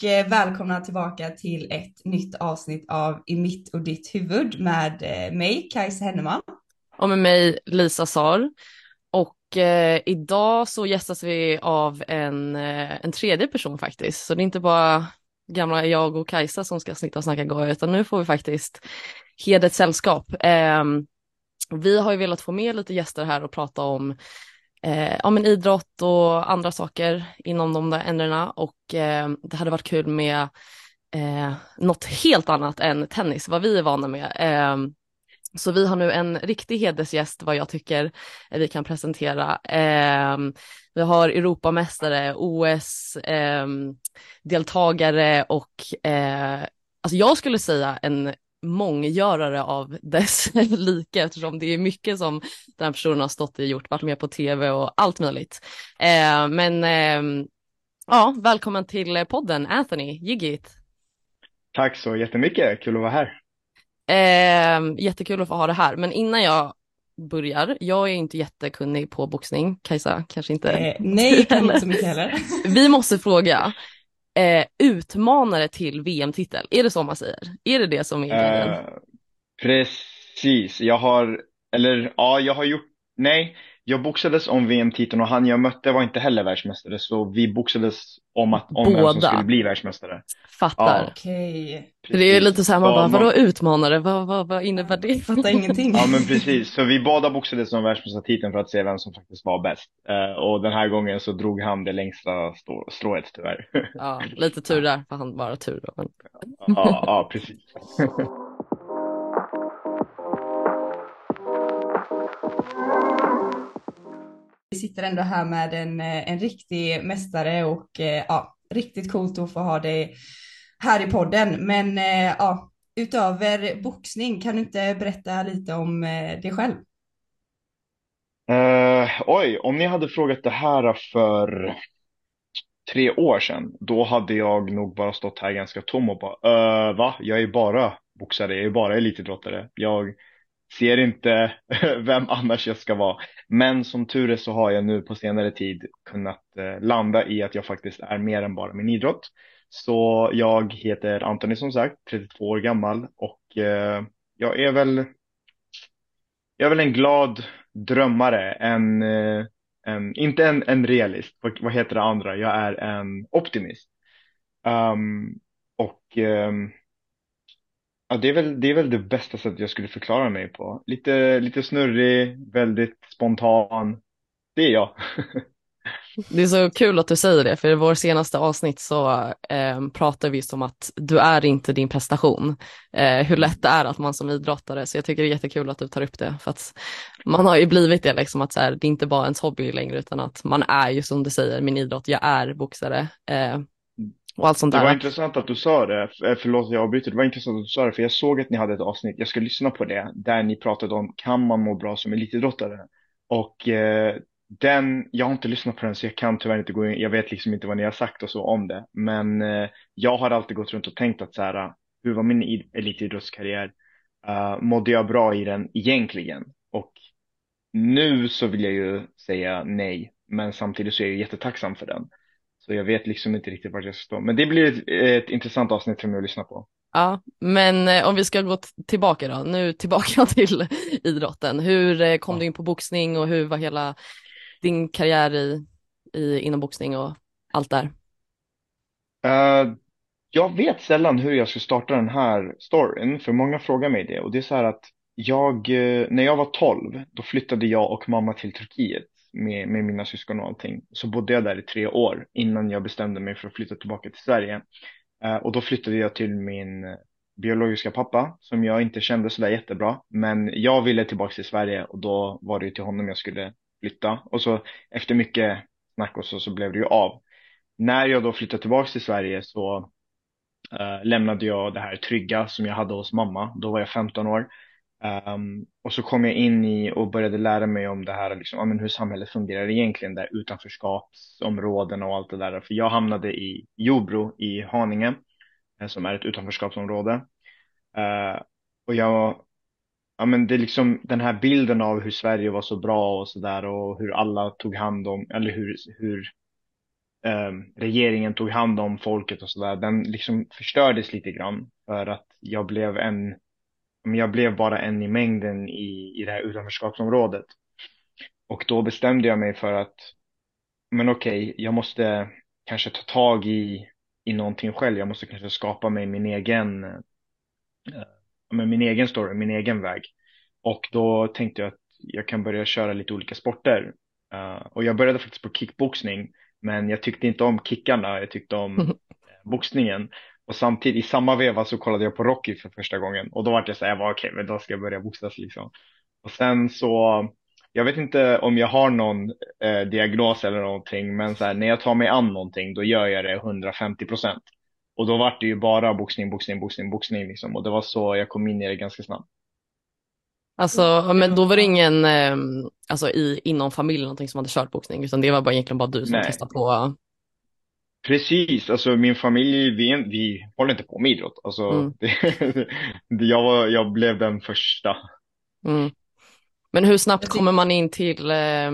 Och eh, välkomna tillbaka till ett nytt avsnitt av I mitt och ditt huvud med eh, mig, Kajsa Henneman. Och med mig, Lisa Sar. Och eh, idag så gästas vi av en, eh, en tredje person faktiskt. Så det är inte bara gamla jag och Kajsa som ska sitta och snacka goja, utan nu får vi faktiskt hedert sällskap. Eh, vi har ju velat få med lite gäster här och prata om eh, ja, men idrott och andra saker inom de där ämnena och eh, det hade varit kul med eh, något helt annat än tennis, vad vi är vana med. Eh, så vi har nu en riktig hedersgäst vad jag tycker eh, vi kan presentera. Eh, vi har Europamästare, OS-deltagare eh, och eh, alltså jag skulle säga en månggörare av dess like eftersom det är mycket som den här personen har stått i och gjort, varit med på tv och allt möjligt. Eh, men eh, ja, välkommen till podden Anthony Jiggit. Tack så jättemycket, kul att vara här. Eh, jättekul att få ha det här, men innan jag börjar, jag är inte jättekunnig på boxning, Kajsa kanske inte. Eh, nej, kan inte så mycket heller. Vi måste fråga, eh, utmanare till VM-titel. Är det så man säger? Är det det som är grejen? Uh, precis, jag har, eller ja, jag har gjort, nej, jag boxades om VM-titeln och han jag mötte var inte heller världsmästare så vi boxades om att om vem som skulle bli världsmästare. Fattar. Ja. Okej. Det är lite så här, man bara, vadå utmanare, vad, vad, vad innebär det? Fattar ingenting. Ja men precis, så vi båda boxades om världsmästartiteln för att se vem som faktiskt var bäst. Uh, och den här gången så drog han det längsta strå, strået tyvärr. Ja, lite tur där, för han bara tur då. Men... ja, ja, precis. Vi sitter ändå här med en, eh, en riktig mästare och eh, ja, riktigt coolt att få ha dig här i podden. Men eh, ja, utöver boxning, kan du inte berätta lite om dig själv? Uh, oj, om ni hade frågat det här för tre år sedan, då hade jag nog bara stått här ganska tom och bara, uh, va? Jag är bara boxare, jag är bara elitidrottare. Jag ser inte vem annars jag ska vara. Men som tur är så har jag nu på senare tid kunnat eh, landa i att jag faktiskt är mer än bara min idrott. Så jag heter Antoni som sagt, 32 år gammal och eh, jag är väl jag är väl en glad drömmare, en, eh, en inte en, en realist, vad, vad heter det andra? Jag är en optimist. Um, och um, ja, det, är väl, det är väl det bästa sättet jag skulle förklara mig på. Lite, lite snurrig, väldigt spontan. Det är jag. Det är så kul att du säger det, för i vår senaste avsnitt så eh, pratar vi om att du är inte din prestation. Eh, hur lätt det är att man som idrottare, så jag tycker det är jättekul att du tar upp det. För att man har ju blivit det, liksom att så här, det är inte bara ens hobby längre, utan att man är ju som du säger, min idrott, jag är boxare. Eh, och allt sånt där. Det var intressant att du sa det, eh, förlåt jag avbryter, det var intressant att du sa det, för jag såg att ni hade ett avsnitt, jag ska lyssna på det, där ni pratade om, kan man må bra som elitidrottare? Och eh, den, jag har inte lyssnat på den så jag kan tyvärr inte gå in, jag vet liksom inte vad ni har sagt och så om det. Men eh, jag har alltid gått runt och tänkt att så här, hur var min elitidrottskarriär? Uh, mådde jag bra i den egentligen? Och nu så vill jag ju säga nej, men samtidigt så är jag jättetacksam för den. Så jag vet liksom inte riktigt vart jag ska stå. Men det blir ett, ett intressant avsnitt för mig att lyssna på. Ja, men eh, om vi ska gå tillbaka då, nu tillbaka till idrotten. Hur eh, kom ja. du in på boxning och hur var hela din karriär i, i, inom boxning och allt där? Uh, jag vet sällan hur jag ska starta den här storyn, för många frågar mig det. Och det är så här att jag, när jag var 12, då flyttade jag och mamma till Turkiet med, med mina syskon och allting. Så bodde jag där i tre år innan jag bestämde mig för att flytta tillbaka till Sverige. Eh, och då flyttade jag till min biologiska pappa som jag inte kände sådär jättebra. Men jag ville tillbaka till Sverige och då var det till honom jag skulle flytta. Och så efter mycket snack och så, så blev det ju av. När jag då flyttade tillbaka till Sverige så uh, lämnade jag det här trygga som jag hade hos mamma. Då var jag 15 år. Um, och så kom jag in i och började lära mig om det här, liksom, ja, men hur samhället fungerar egentligen, där utanförskapsområden och allt det där. För jag hamnade i Jobro i Haninge, eh, som är ett utanförskapsområde. Uh, och jag ja, men det är liksom den här bilden av hur Sverige var så bra och så där och hur alla tog hand om, eller hur, hur um, regeringen tog hand om folket och så där. den liksom förstördes lite grann för att jag blev en, jag blev bara en i mängden i, i det här utanförskapsområdet. Och då bestämde jag mig för att, men okej, okay, jag måste kanske ta tag i, i någonting själv. Jag måste kanske skapa mig min egen, äh, min egen story, min egen väg. Och då tänkte jag att jag kan börja köra lite olika sporter. Uh, och jag började faktiskt på kickboxning, men jag tyckte inte om kickarna, jag tyckte om boxningen. Och samtidigt i samma veva så kollade jag på Rocky för första gången och då var jag så här, okej, okay, men då ska jag börja boxas liksom. Och sen så jag vet inte om jag har någon eh, diagnos eller någonting, men så här, när jag tar mig an någonting, då gör jag det 150 procent. Och då var det ju bara boxning, boxning, boxning, boxning liksom. Och det var så jag kom in i det ganska snabbt. Alltså, men då var det ingen eh, alltså i, inom familjen någonting som hade kört boxning, utan det var bara egentligen bara du som Nej. testade på? Precis, alltså min familj, vi, vi håller inte på med idrott. Alltså, mm. det, jag, var, jag blev den första. Mm. Men hur snabbt kommer man in till, eh,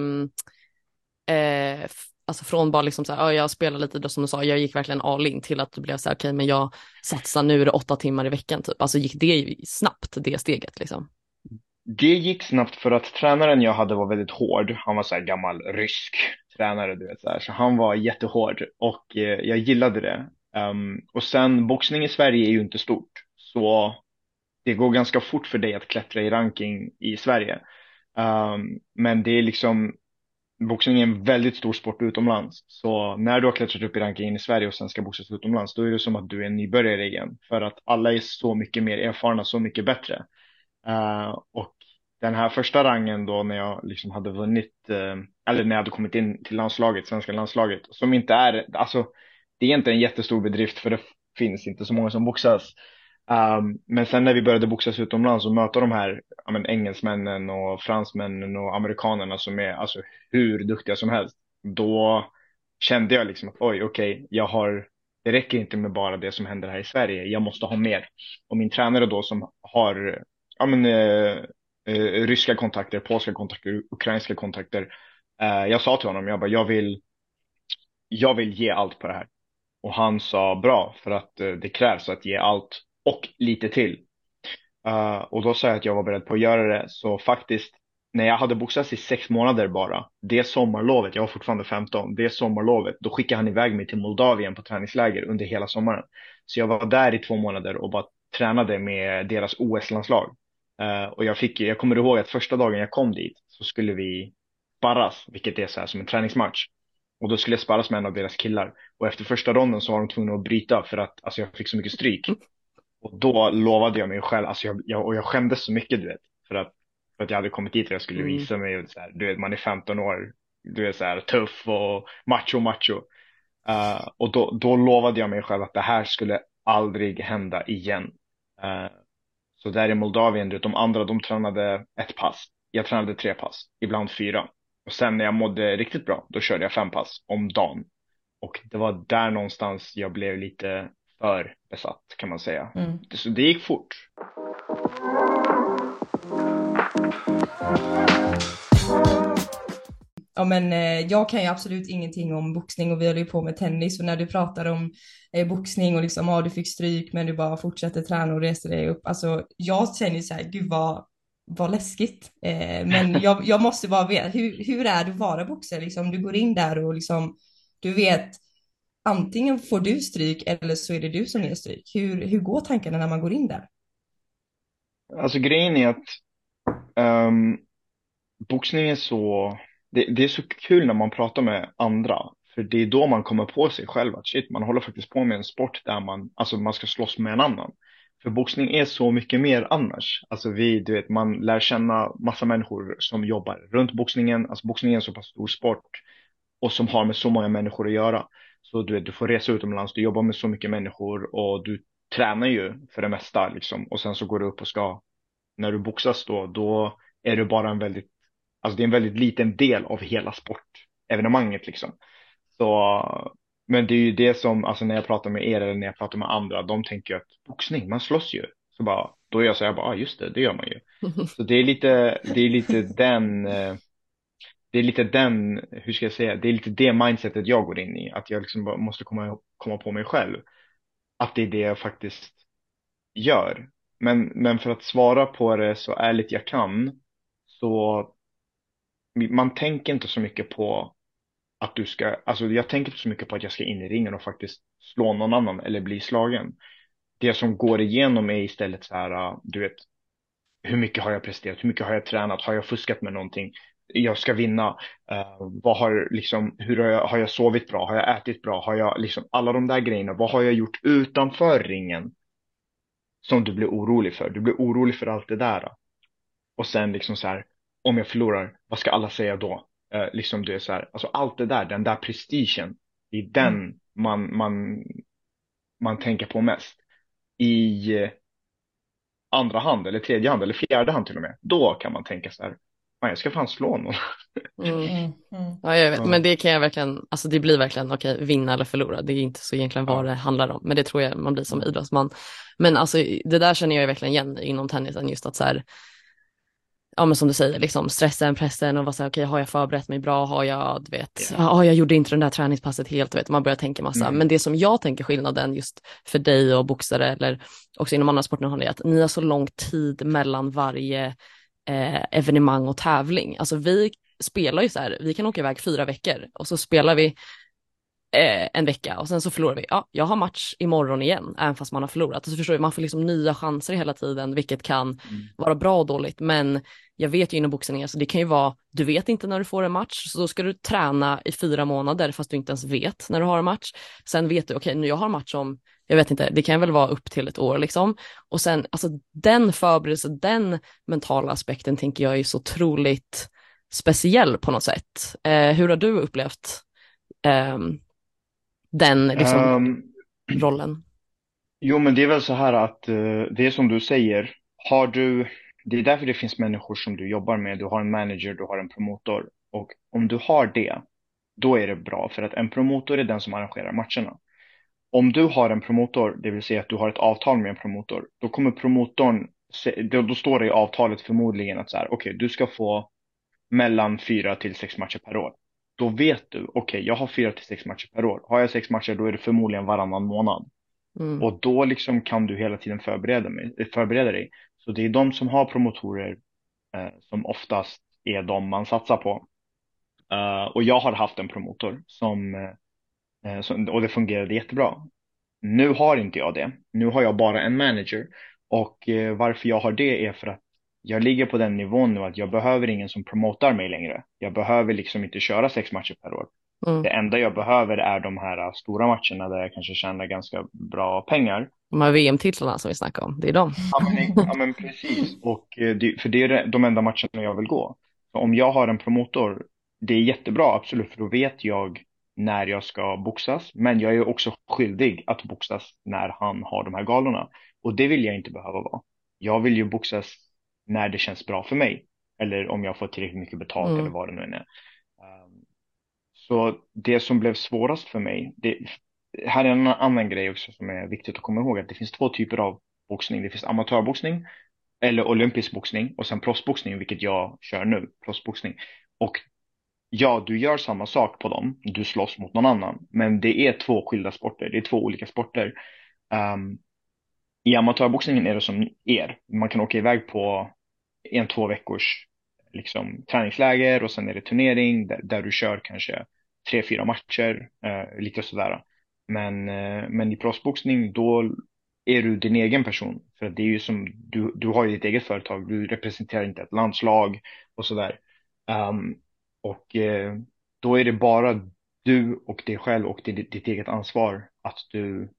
eh, alltså från bara liksom så här, jag spelar lite då som du sa, jag gick verkligen all in till att du blev så här, okej okay, men jag satsar nu är det åtta timmar i veckan typ. Alltså gick det snabbt det steget liksom? Det gick snabbt för att tränaren jag hade var väldigt hård. Han var så här gammal rysk tränare, du vet så här. Så han var jättehård och eh, jag gillade det. Um, och sen boxning i Sverige är ju inte stort. Så det går ganska fort för dig att klättra i ranking i Sverige. Um, men det är liksom, boxning är en väldigt stor sport utomlands. Så när du har klättrat upp i rankingen i Sverige och sen ska boxas utomlands, då är det som att du är en nybörjare igen. För att alla är så mycket mer erfarna, så mycket bättre. Uh, och den här första rangen då när jag liksom hade vunnit, eh, eller när jag hade kommit in till landslaget, svenska landslaget, som inte är, alltså det är inte en jättestor bedrift för det finns inte så många som boxas. Um, men sen när vi började boxas utomlands och möta de här ja, men, engelsmännen och fransmännen och amerikanerna som är alltså hur duktiga som helst. Då kände jag liksom att oj, okej, okay, jag har, det räcker inte med bara det som händer här i Sverige. Jag måste ha mer. Och min tränare då som har ja, men, eh, eh, ryska kontakter, polska kontakter, ukrainska kontakter. Eh, jag sa till honom, jag bara, jag vill, jag vill ge allt på det här. Och han sa bra, för att eh, det krävs att ge allt och lite till. Uh, och då sa jag att jag var beredd på att göra det. Så faktiskt, när jag hade boxats i sex månader bara, det sommarlovet, jag var fortfarande 15, det sommarlovet, då skickade han iväg mig till Moldavien på träningsläger under hela sommaren. Så jag var där i två månader och bara tränade med deras OS-landslag. Uh, och jag fick, jag kommer ihåg att första dagen jag kom dit så skulle vi sparras, vilket är så här som en träningsmatch. Och då skulle jag sparras med en av deras killar. Och efter första ronden så var de tvungna att bryta för att alltså, jag fick så mycket stryk. Och då lovade jag mig själv, alltså jag, jag, och jag skämdes så mycket du vet, för att, för att jag hade kommit dit och jag skulle mm. visa mig, och så här, du vet man är 15 år, du är så här tuff och macho macho. Uh, och då, då lovade jag mig själv att det här skulle aldrig hända igen. Uh, så där i Moldavien, de andra de tränade ett pass, jag tränade tre pass, ibland fyra. Och sen när jag mådde riktigt bra, då körde jag fem pass om dagen. Och det var där någonstans jag blev lite för besatt kan man säga. Mm. Så det gick fort. Ja men eh, jag kan ju absolut ingenting om boxning och vi håller ju på med tennis och när du pratar om eh, boxning och liksom ja du fick stryk men du bara fortsätter träna och reser dig upp. Alltså jag känner så här, gud vad, vad läskigt. Eh, men jag, jag måste bara veta, hur, hur är det att vara boxare liksom? Du går in där och liksom du vet antingen får du stryk eller så är det du som ger stryk. Hur, hur går tankarna när man går in där? Alltså grejen är att um, boxning är så, det, det, är så kul när man pratar med andra. För det är då man kommer på sig själv att shit, man håller faktiskt på med en sport där man, alltså man ska slåss med en annan. För boxning är så mycket mer annars. Alltså vi, du vet, man lär känna massa människor som jobbar runt boxningen. Alltså boxningen är en så pass stor sport och som har med så många människor att göra. Så du, vet, du får resa utomlands, du jobbar med så mycket människor och du tränar ju för det mesta liksom. Och sen så går du upp och ska, när du boxas då, då är du bara en väldigt, alltså det är en väldigt liten del av hela sportevenemanget liksom. Så, men det är ju det som, alltså när jag pratar med er eller när jag pratar med andra, de tänker ju att boxning, man slåss ju. Så bara, då är jag så här, bara, ah, just det, det gör man ju. Så det är lite, det är lite den, eh, det är lite den, hur ska jag säga, det är lite det mindsetet jag går in i. Att jag liksom bara måste komma, komma på mig själv. Att det är det jag faktiskt gör. Men, men för att svara på det så ärligt jag kan så man tänker inte så mycket på att du ska, alltså jag tänker inte så mycket på att jag ska in i ringen och faktiskt slå någon annan eller bli slagen. Det som går igenom är istället så här, äh, du vet, hur mycket har jag presterat, hur mycket har jag tränat, har jag fuskat med någonting, jag ska vinna, uh, vad har, liksom, hur har jag, har jag sovit bra, har jag ätit bra, har jag liksom alla de där grejerna, vad har jag gjort utanför ringen som du blir orolig för, du blir orolig för allt det där. Och sen liksom så här, om jag förlorar, vad ska alla säga då? Uh, liksom det är så här, alltså allt det där, den där prestigen, det är den mm. man, man, man tänker på mest. I andra hand eller tredje hand eller fjärde hand till och med, då kan man tänka så här, jag ska fan slå någon. Mm. Mm. mm. Ja, jag vet, men det kan jag verkligen, alltså det blir verkligen, okej, okay, vinna eller förlora, det är inte så egentligen vad det handlar om, men det tror jag man blir som idrottsman. Men alltså det där känner jag verkligen igen inom tennisen, just att så här, ja men som du säger, liksom stressen, pressen och vad säger okej okay, har jag förberett mig bra, har jag, du vet, ja jag gjorde inte det där träningspasset helt, du vet, man börjar tänka massa. Mm. Men det som jag tänker skillnaden just för dig och boxare eller också inom andra sporter är att ni har så lång tid mellan varje eh, evenemang och tävling. Alltså vi spelar ju så här, vi kan åka iväg fyra veckor och så spelar vi eh, en vecka och sen så förlorar vi. Ja, jag har match imorgon igen, även fast man har förlorat. Och så förstår du, man får liksom nya chanser hela tiden, vilket kan mm. vara bra och dåligt. Men jag vet ju inom boxning, alltså det kan ju vara, du vet inte när du får en match, så då ska du träna i fyra månader fast du inte ens vet när du har en match. Sen vet du, okej, okay, nu jag har match om, jag vet inte, det kan väl vara upp till ett år liksom. Och sen, alltså den förberedelse, den mentala aspekten tänker jag är så otroligt speciell på något sätt. Eh, hur har du upplevt eh, den liksom, um, rollen? Jo, men det är väl så här att uh, det är som du säger, har du, det är därför det finns människor som du jobbar med, du har en manager, du har en promotor. Och om du har det, då är det bra. För att en promotor är den som arrangerar matcherna. Om du har en promotor, det vill säga att du har ett avtal med en promotor, då kommer promotorn, då står det i avtalet förmodligen att så här, okej, okay, du ska få mellan fyra till sex matcher per år då vet du, okej, okay, jag har fyra till sex matcher per år. Har jag sex matcher, då är det förmodligen varannan månad. Mm. Och då liksom kan du hela tiden förbereda, mig, eh, förbereda dig. Så det är de som har promotorer eh, som oftast är de man satsar på. Uh, och jag har haft en promotor som, uh, som, och det fungerade jättebra. Nu har inte jag det. Nu har jag bara en manager. Och uh, varför jag har det är för att jag ligger på den nivån nu att jag behöver ingen som promotar mig längre. Jag behöver liksom inte köra sex matcher per år. Mm. Det enda jag behöver är de här stora matcherna där jag kanske tjänar ganska bra pengar. De här VM-titlarna som vi snackar om, det är de. Ja men, ja, men precis, och eh, det, för det är de enda matcherna jag vill gå. Så om jag har en promotor, det är jättebra absolut, för då vet jag när jag ska boxas. Men jag är också skyldig att boxas när han har de här galorna. Och det vill jag inte behöva vara. Jag vill ju boxas när det känns bra för mig. Eller om jag får tillräckligt mycket betalt mm. eller vad det nu är. Um, så det som blev svårast för mig, det, här är en annan grej också som är viktigt att komma ihåg, att det finns två typer av boxning. Det finns amatörboxning eller olympisk boxning och sen proffsboxning, vilket jag kör nu, proffsboxning. Och ja, du gör samma sak på dem, du slåss mot någon annan, men det är två skilda sporter, det är två olika sporter. Um, I amatörboxningen är det som er, man kan åka iväg på en två veckors liksom, träningsläger och sen är det turnering där, där du kör kanske tre, fyra matcher, eh, lite sådär. Men, eh, men i proffsboxning då är du din egen person. För det är ju som, du, du har ju ditt eget företag, du representerar inte ett landslag och sådär. Um, och eh, då är det bara du och dig själv och ditt, ditt eget ansvar att du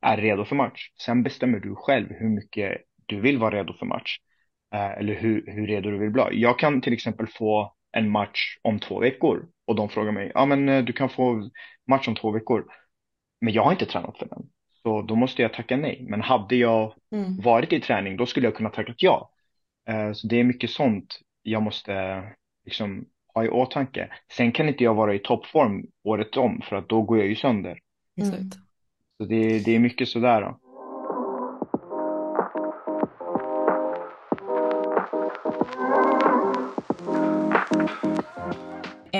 är redo för match. Sen bestämmer du själv hur mycket du vill vara redo för match. Eh, eller hur, hur redo du vill bli. Jag kan till exempel få en match om två veckor och de frågar mig, ja men eh, du kan få match om två veckor. Men jag har inte tränat för den. Så då måste jag tacka nej. Men hade jag mm. varit i träning då skulle jag kunna tacka ja. Eh, så det är mycket sånt jag måste liksom ha i åtanke. Sen kan inte jag vara i toppform året om för att då går jag ju sönder. Mm. Så det, det är mycket sådär. Då.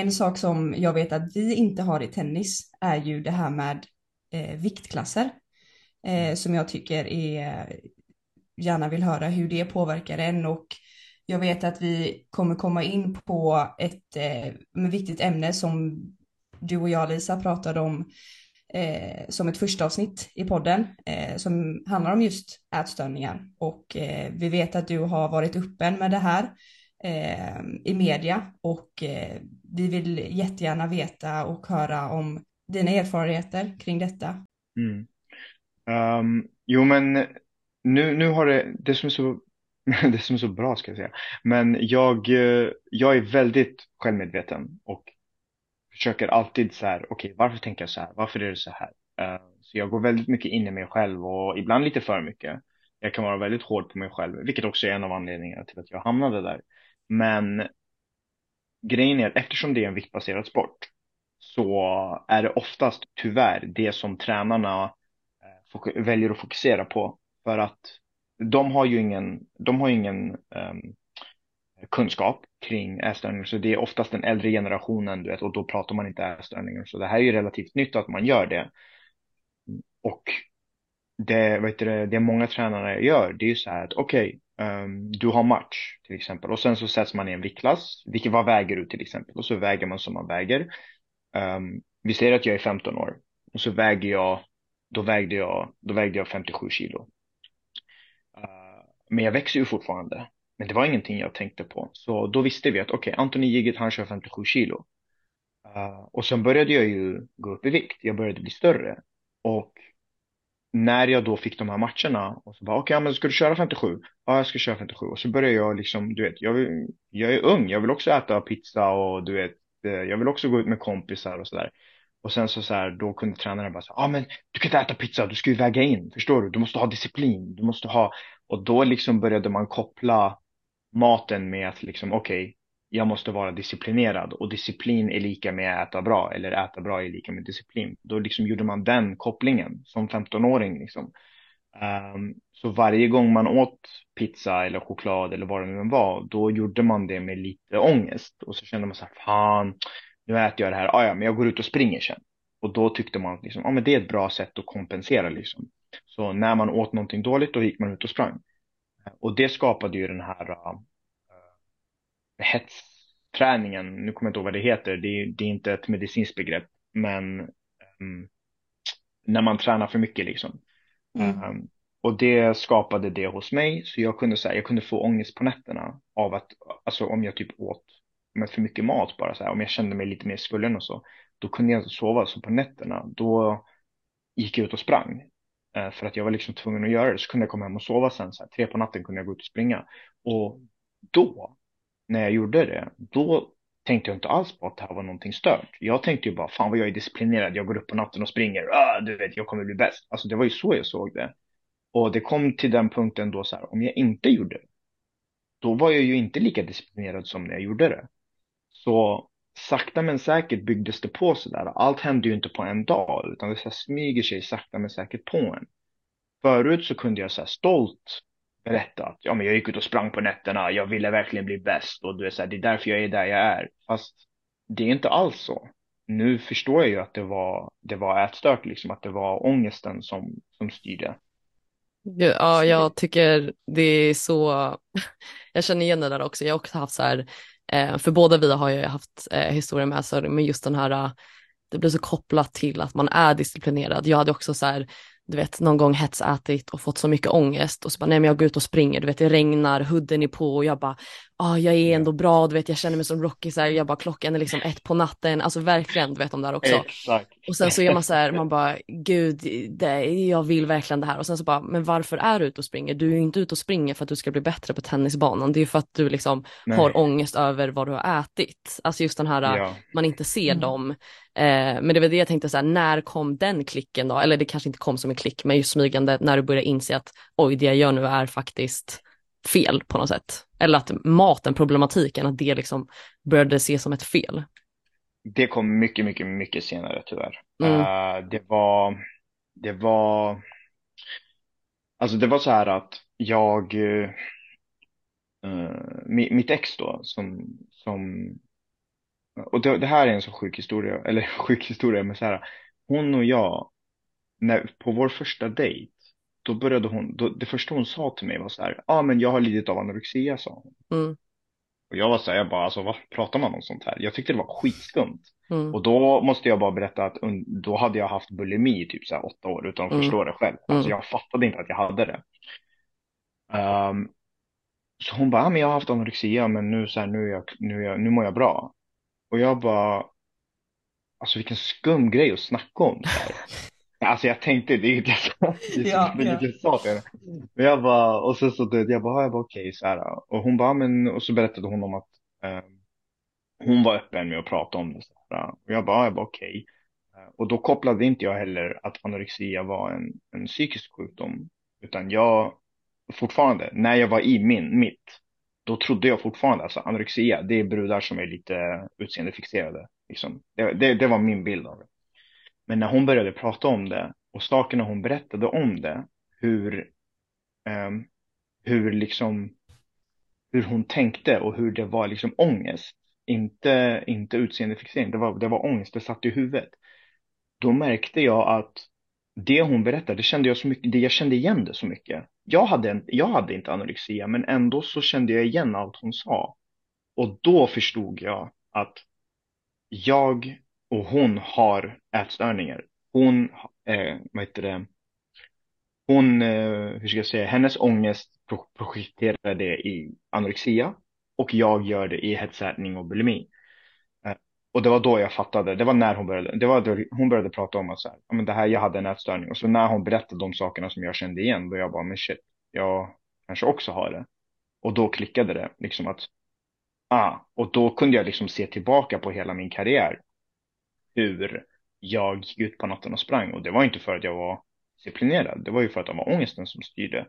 En sak som jag vet att vi inte har i tennis är ju det här med eh, viktklasser. Eh, som jag tycker är, gärna vill höra hur det påverkar en. Och jag vet att vi kommer komma in på ett eh, viktigt ämne som du och jag Lisa pratade om eh, som ett första avsnitt i podden eh, som handlar om just ätstörningar. Och eh, vi vet att du har varit öppen med det här eh, i media och eh, vi vill jättegärna veta och höra om dina erfarenheter kring detta. Mm. Um, jo men nu, nu har det, det som är så det som är så bra ska jag säga. Men jag, eh, jag är väldigt självmedveten och försöker alltid så här, okej, okay, varför tänker jag så här? Varför är det så här? Uh, så jag går väldigt mycket in i mig själv och ibland lite för mycket. Jag kan vara väldigt hård på mig själv, vilket också är en av anledningarna till att jag hamnade där. Men grejen är att eftersom det är en viktbaserad sport så är det oftast tyvärr det som tränarna eh, väljer att fokusera på. För att de har ju ingen, de har ingen um, kunskap kring ätstörningar, så det är oftast den äldre generationen, du vet, och då pratar man inte ätstörningar. Så det här är ju relativt nytt att man gör det. Och det, vet du, det många tränare gör, det är ju så här att okej, okay, um, du har match till exempel och sen så sätts man i en viktklass. Vilket, vad väger du till exempel? Och så väger man som man väger. Um, vi säger att jag är 15 år och så väger jag, då vägde jag, då vägde jag 57 kilo. Ehm, men jag växer ju fortfarande. Men det var ingenting jag tänkte på. Så då visste vi att okej, okay, Anthony Giget han kör 57 kilo. Uh, och sen började jag ju gå upp i vikt. Jag började bli större. Och när jag då fick de här matcherna och så bara okej, okay, men ska du köra 57? Ja, jag ska köra 57. Och så började jag liksom, du vet, jag, vill, jag är ung. Jag vill också äta pizza och du vet, eh, jag vill också gå ut med kompisar och sådär. Och sen så, så här, då kunde tränaren bara säga, ja ah, men du kan inte äta pizza, du ska ju väga in, förstår du? Du måste ha disciplin, du måste ha, och då liksom började man koppla maten med att liksom, okej, okay, jag måste vara disciplinerad och disciplin är lika med att äta bra eller äta bra är lika med disciplin. Då liksom gjorde man den kopplingen som 15-åring liksom. Um, så varje gång man åt pizza eller choklad eller vad det nu var, då gjorde man det med lite ångest och så kände man så här, fan, nu äter jag det här, ah, ja, men jag går ut och springer sen. Och då tyckte man liksom, ja, ah, men det är ett bra sätt att kompensera liksom. Så när man åt någonting dåligt, då gick man ut och sprang. Och det skapade ju den här uh, hetsträningen, nu kommer jag inte ihåg vad det heter, det är, det är inte ett medicinskt begrepp, men um, när man tränar för mycket liksom. Mm. Um, och det skapade det hos mig, så jag kunde, säga, jag kunde få ångest på nätterna av att, alltså om jag typ åt med för mycket mat bara så här, om jag kände mig lite mer svullen och så, då kunde jag inte sova. Så på nätterna, då gick jag ut och sprang. Eh, för att jag var liksom tvungen att göra det. Så kunde jag komma hem och sova sen. Så här, tre på natten kunde jag gå ut och springa. Och då, när jag gjorde det, då tänkte jag inte alls på att det här var någonting stört. Jag tänkte ju bara, fan vad jag är disciplinerad. Jag går upp på natten och springer. Ah, du vet, jag kommer bli bäst. Alltså det var ju så jag såg det. Och det kom till den punkten då så här, om jag inte gjorde det, då var jag ju inte lika disciplinerad som när jag gjorde det. Så sakta men säkert byggdes det på sådär. Allt hände ju inte på en dag, utan det så smyger sig sakta men säkert på en. Förut så kunde jag så stolt berätta att ja, men jag gick ut och sprang på nätterna, jag ville verkligen bli bäst och du är så här, det är därför jag är där jag är. Fast det är inte alls så. Nu förstår jag ju att det var, det var ätstört, liksom, att det var ångesten som, som styrde. Ja, jag tycker det är så, jag känner igen det där också. Jag har också haft så här eh, för båda vi har ju haft eh, historier med sig, men just den här, eh, det blir så kopplat till att man är disciplinerad. Jag hade också så här, du vet någon gång hetsätit och fått så mycket ångest och så bara nej men jag går ut och springer, du vet det regnar, hudden är på och jag bara ah, jag är ändå bra, du vet jag känner mig som Rocky så här, jag bara klockan är liksom ett på natten, alltså verkligen du vet de där också. Exakt. Och sen så är man så här, man bara gud, det, jag vill verkligen det här och sen så bara men varför är du ute och springer? Du är ju inte ute och springer för att du ska bli bättre på tennisbanan, det är för att du liksom nej. har ångest över vad du har ätit. Alltså just den här, ja. man inte ser mm. dem. Eh, men det var det jag tänkte så här, när kom den klicken då? Eller det kanske inte kom som en klick, men just smygande när du börjar inse att oj, det jag gör nu är faktiskt fel på något sätt. Eller att maten, problematiken, att det liksom började ses som ett fel. Det kom mycket, mycket, mycket senare tyvärr. Mm. Uh, det var, det var, alltså det var så här att jag, uh, mitt ex då, som, som och det, det här är en så sjuk historia, eller sjuk historia, men så här, hon och jag, när, på vår första dejt, då började hon, då, det första hon sa till mig var så här, ja ah, men jag har lidit av anorexia, sa hon. Mm. Och jag var så här, jag bara, alltså vad pratar man om sånt här? Jag tyckte det var skitskumt. Mm. Och då måste jag bara berätta att då hade jag haft bulimi i typ så här åtta år utan att Mm. förstå det själv. Alltså Mm. jag fattade inte att jag hade det. Ehm, så hon bara, ah, men jag har haft anorexia men nu, så här, nu, jag, nu, jag, nu mår jag bra. Och jag bara, alltså vilken skum grej att snacka om. Alltså jag tänkte, det är jag sa, det är Ja, ja. sa till henne. Men jag bara, och sen så, du vet, jag bara, jag bara okej så här. Och hon bara, men, och så berättade hon om att ehm, hon var öppen med att prata om det. Så här. Och jag bara, jag bara okej. Eh, Och då kopplade inte jag heller att anorexia var en, en psykisk sjukdom. Utan jag, fortfarande, när jag var i min, mitt, då trodde jag fortfarande, alltså anorexia, det är brudar som är lite utseendefixerade. Liksom. Det, det, det var min bild av det. Men när hon började prata om det och sakerna hon berättade om det, hur, um, hur liksom, hur hon tänkte och hur det var liksom ångest. Inte, inte utseendefixering, det var, det var ångest, det satt i huvudet. Då märkte jag att det hon berättade, det kände jag så mycket, det, jag kände igen det så mycket. Jag hade, jag hade inte anorexia, men ändå så kände jag igen allt hon sa. Och då förstod jag att jag och hon har ätstörningar. Hon, eh, vad heter det, hon, eh, hur ska jag säga, hennes ångest pro- projekterar det i anorexia och jag gör det i hetsätning och bulimi. Eh, och det var då jag fattade, det var när hon började, det var då hon började prata om att så här, ja, men det här, jag hade en ätstörning. Och så när hon berättade de sakerna som jag kände igen, då jag bara, men shit, jag kanske också har det. Och då klickade det, liksom att, ah, och då kunde jag liksom se tillbaka på hela min karriär. Hur jag gick ut på natten och sprang. Och det var inte för att jag var disciplinerad, det var ju för att det var ångesten som styrde.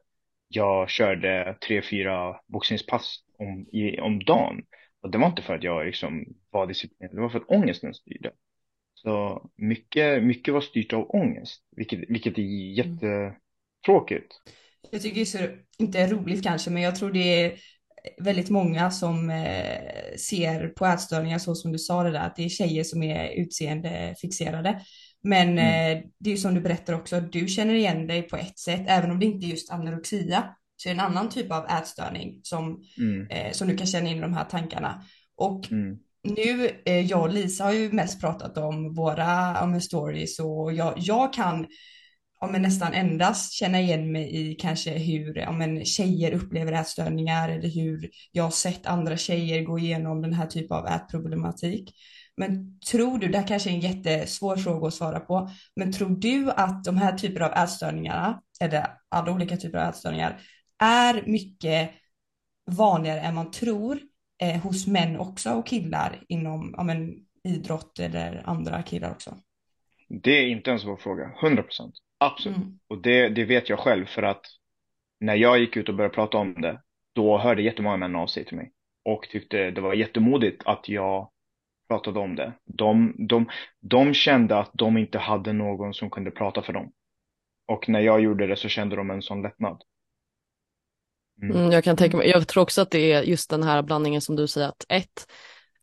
Jag körde tre, fyra boxningspass om, i, om dagen. Och det var inte för att jag liksom var disciplinerad, det var för att ångesten styrde. Så mycket, mycket var styrt av ångest, vilket, vilket är jättetråkigt. Jag tycker det är så, inte roligt kanske, men jag tror det är väldigt många som eh, ser på ätstörningar så som du sa det där, att det är tjejer som är utseendefixerade. Men Mm. eh, det är ju som du berättar också, du känner igen dig på ett sätt, även om det inte är just anorexia, så är det en annan typ av ätstörning som, Mm, eh, som du kan känna in i de här tankarna. Och mm, nu, eh, jag och Lisa har ju mest pratat om våra men stories och jag, jag kan ja, men nästan endast känna igen mig i kanske hur ja, men tjejer upplever ätstörningar eller hur jag har sett andra tjejer gå igenom den här typen av ätproblematik. Men tror du, det här kanske är en jättesvår fråga att svara på, men tror du att de här typer av ätstörningarna, eller alla olika typer av ätstörningar, är mycket vanligare än man tror eh, hos män också och killar inom ja, men, idrott eller andra killar också? Det är inte en svår fråga, 100 procent. Absolut. Mm. Och det, det vet jag själv för att när jag gick ut och började prata om det, då hörde jättemånga män av sig till mig och tyckte det var jättemodigt att jag pratade om det. De, de, de kände att de inte hade någon som kunde prata för dem. Och när jag gjorde det så kände de en sån lättnad. Mm. Mm, jag kan tänka mig, jag tror också att det är just den här blandningen som du säger att ett,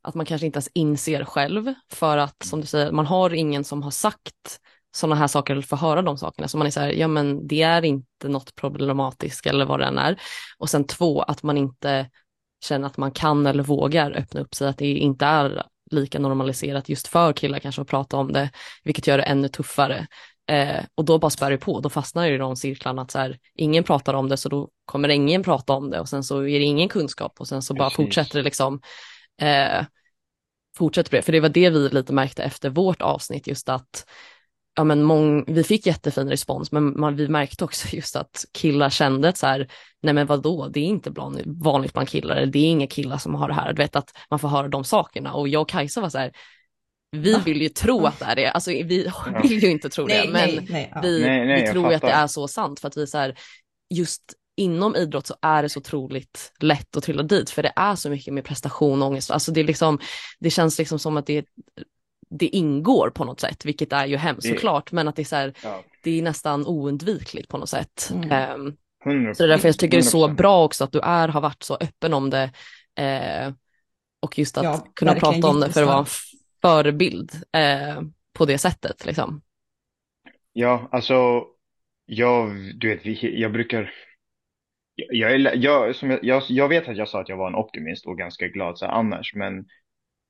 att man kanske inte ens inser själv för att som du säger, man har ingen som har sagt sådana här saker eller får höra de sakerna. Så man är så här, ja men det är inte något problematiskt eller vad det än är. Och sen två, att man inte känner att man kan eller vågar öppna upp sig, att det inte är lika normaliserat just för killar kanske att prata om det, vilket gör det ännu tuffare. Eh, och då bara spär det på, då fastnar det i de cirklarna att så här, ingen pratar om det så då kommer ingen prata om det och sen så är det ingen kunskap och sen så bara Precis. fortsätter det liksom. Eh, fortsätter det, för det var det vi lite märkte efter vårt avsnitt just att ja, men mång, vi fick jättefin respons men man, vi märkte också just att killar kände att så här, nej men vadå, det är inte bland, vanligt bland killar, det är inga killar som har det här, du vet att man får höra de sakerna och jag och Kajsa var så här, vi Va? vill ju tro att det är det, alltså vi vill ju inte tro det, Nej, men nej, nej. Ja. vi, Nej, nej, vi tror ju att det är så sant för att vi är så här, just inom idrott så är det så otroligt lätt att trilla dit för det är så mycket med prestation och ångest. Alltså det, är liksom, det känns liksom som att det, det ingår på något sätt, vilket är ju hemskt Det- såklart, men att det är, så här, Ja, det är nästan oundvikligt på något sätt. Mm. 100 så det är därför jag tycker det är så 100%. bra också att du är, har varit så öppen om det. Eh, Och just att Ja, kunna prata om det för att vara en förebild eh, på det sättet liksom. Ja, alltså, jag, du vet, jag brukar, jag, jag, är- jag, som jag, jag, jag vet att jag sa att jag var en optimist och ganska glad så här, annars, men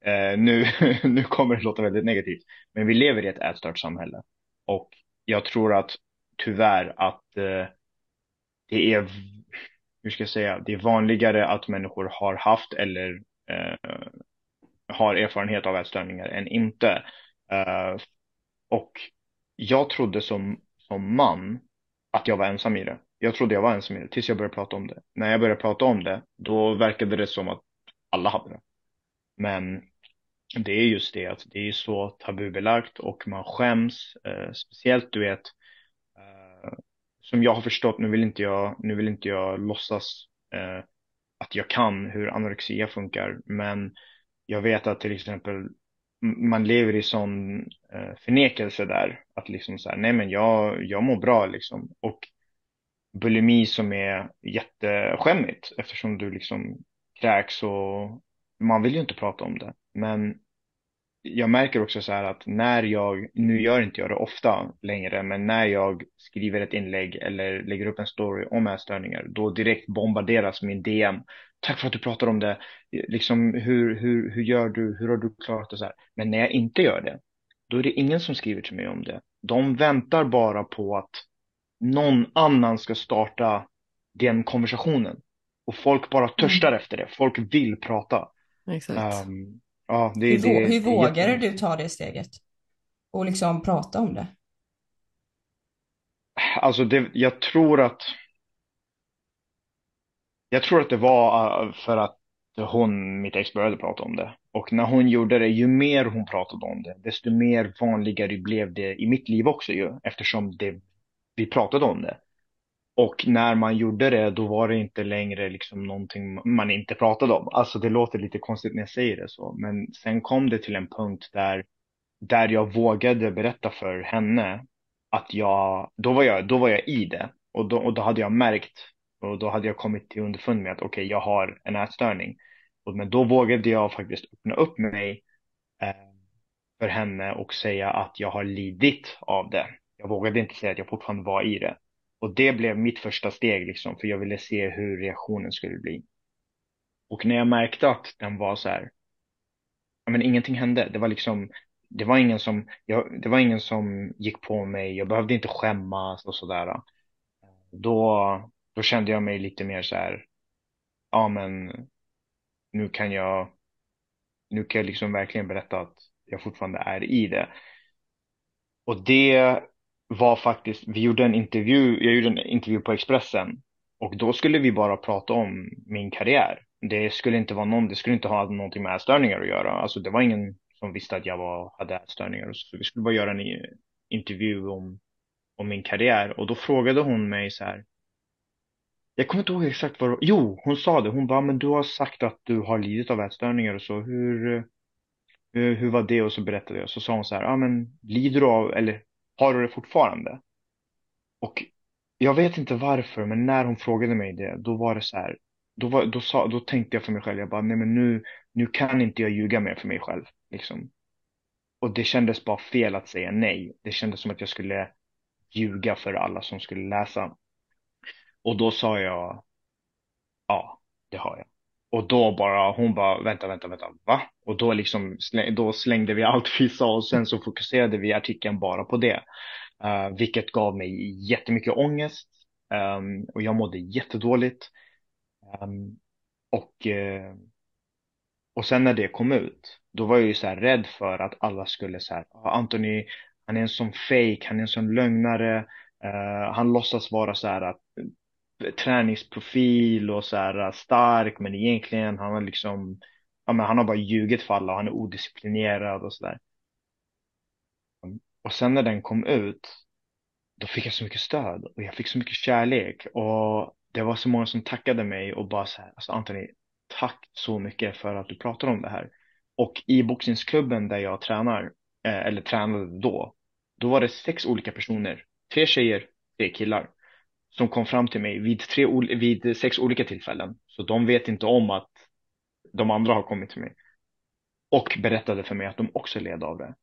eh, nu, nu kommer det låta väldigt negativt. Men vi lever i ett ätstört-samhälle och jag tror att tyvärr att eh, det är, hur ska jag säga, det är vanligare att människor har haft eller eh, har erfarenhet av ätstörningar än inte. Eh, och jag trodde som, som man att jag var ensam i det. Jag trodde jag var ensam i det tills jag började prata om det. När jag började prata om det, då verkade det som att alla hade det. Men det är just det att det är så tabubelagt och man skäms. Eh, speciellt du vet, eh, som jag har förstått, nu vill inte jag, nu vill inte jag låtsas eh, att jag kan hur anorexia funkar, men jag vet att till exempel man lever i sån eh, förnekelse där, att liksom så här, nej men jag, jag mår bra liksom. Och bulimi som är jätteskämmigt eftersom du liksom kräks och man vill ju inte prata om det. Men jag märker också så här att när jag, nu gör inte jag det ofta längre, men när jag skriver ett inlägg eller lägger upp en story om ätstörningar, då direkt bombarderas min DM. Tack för att du pratar om det. Liksom, hur, hur, hur gör du? Hur har du klarat det så här? Men när jag inte gör det, då är det ingen som skriver till mig om det. De väntar bara på att någon annan ska starta den konversationen. Och folk bara törstar efter det. Folk vill prata. Exakt. Um, ja, det, Hur, det, det hur är vågade du ta det steget? Och liksom prata om det? Alltså det, jag tror att jag tror att det var uh, för att hon, mitt ex, började prata om det. Och när hon gjorde det, ju mer hon pratade om det, desto mer vanligare blev det i mitt liv också ju, eftersom det, vi pratade om det. Och när man gjorde det, då var det inte längre liksom någonting man inte pratade om. Alltså det låter lite konstigt när jag säger det så, men sen kom det till en punkt där, där jag vågade berätta för henne att jag, då var jag, då var jag i det. Och då, och då hade jag märkt, och då hade jag kommit till underfund med att okej, jag har en ätstörning. Och, men då vågade jag faktiskt öppna upp mig eh, för henne och säga att jag har lidit av det. Jag vågade inte säga att jag fortfarande var i det. Och det blev mitt första steg liksom, för jag ville se hur reaktionen skulle bli. Och när jag märkte att den var så här, ja men ingenting hände. Det var liksom, det var ingen som, jag, det var ingen som gick på mig. Jag behövde inte skämmas och sådär. Då, då kände jag mig lite mer så här, ja men nu kan jag, nu kan jag liksom verkligen berätta att jag fortfarande är i det. Och det var faktiskt, vi gjorde en intervju, jag gjorde en intervju på Expressen och då skulle vi bara prata om min karriär. Det skulle inte vara någon, det skulle inte ha någonting med ätstörningar att göra. Alltså det var ingen som visste att jag var, hade ätstörningar. Så vi skulle bara göra en intervju om, om min karriär och då frågade hon mig så här. Jag kommer inte ihåg exakt vad, jo, hon sa det. Hon bara, men du har sagt att du har lidit av ätstörningar och så. Hur, eh, hur, hur var det? Och så berättade jag. Så sa hon så här, ja men lider du av, eller har du det fortfarande? Och jag vet inte varför, men när hon frågade mig det, då var det så här, då, var, då, sa, då tänkte jag för mig själv, jag bara, nej men nu, nu kan inte jag ljuga mer för mig själv, liksom. Och det kändes bara fel att säga nej. Det kändes som att jag skulle ljuga för alla som skulle läsa. Och då sa jag, ja, det har jag. Och då bara, hon bara, vänta, vänta, vänta, va? Och då liksom, då slängde vi allt vi sa och sen så fokuserade vi artikeln bara på det. Uh, vilket gav mig jättemycket ångest. Um, och jag mådde jättedåligt. Um, och, uh, och sen när det kom ut, då var jag ju så här rädd för att alla skulle så här, ah, Anthony, han är en sån fake, han är en sån lögnare. Uh, han låtsas vara så här att träningsprofil och så här äh, stark, men egentligen han har liksom, ja men han har bara ljugit för alla och han är odisciplinerad och sådär. Och sen när den kom ut, då fick jag så mycket stöd och jag fick så mycket kärlek och det var så många som tackade mig och bara så här, alltså Anthony, tack så mycket för att du pratar om det här. Och i boxningsklubben där jag tränar, eh, eller tränade då, då var det sex olika personer, tre tjejer, tre killar som kom fram till mig vid, tre, vid sex olika tillfällen. Så de vet inte om att de andra har kommit till mig. och berättade för mig att de också led av det.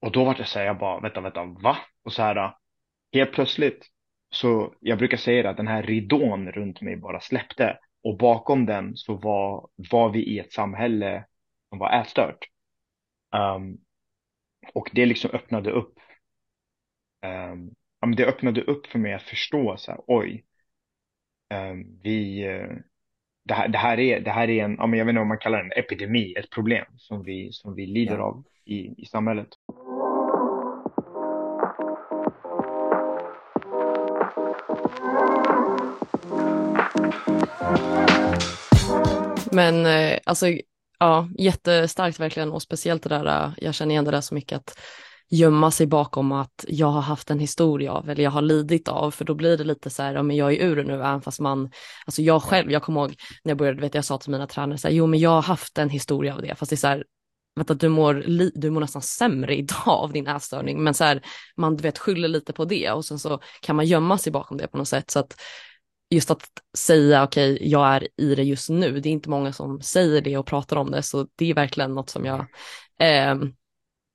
Och då var det så här, jag bara, vänta, vänta, va? Och så här, helt plötsligt, så jag brukar säga att den här ridån runt mig bara släppte. Och bakom den så var, var vi i ett samhälle som var ätstört. Um, och det liksom öppnade upp. Um, det öppnade upp för mig att förstå så här, oj, um, vi, uh, det, här, det, här är, det här är en, jag vet inte om man kallar det en epidemi, ett problem som vi, som vi lider ja. av i, i samhället. Men eh, alltså, ja, jättestarkt verkligen och speciellt det där, eh, jag känner igen det där så mycket att gömma sig bakom att jag har haft en historia av eller jag har lidit av för då blir det lite så här, ja men jag är ur det nu även fast man, alltså jag själv, jag kommer ihåg när jag började, vet jag sa till mina tränare så här, jo men jag har haft en historia av det fast det är så här, vänta du mår, du mår nästan sämre idag av din ätstörning men så här, man du vet skyller lite på det och sen så kan man gömma sig bakom det på något sätt så att just att säga okej, okay, jag är i det just nu. Det är inte många som säger det och pratar om det, så det är verkligen något som jag eh,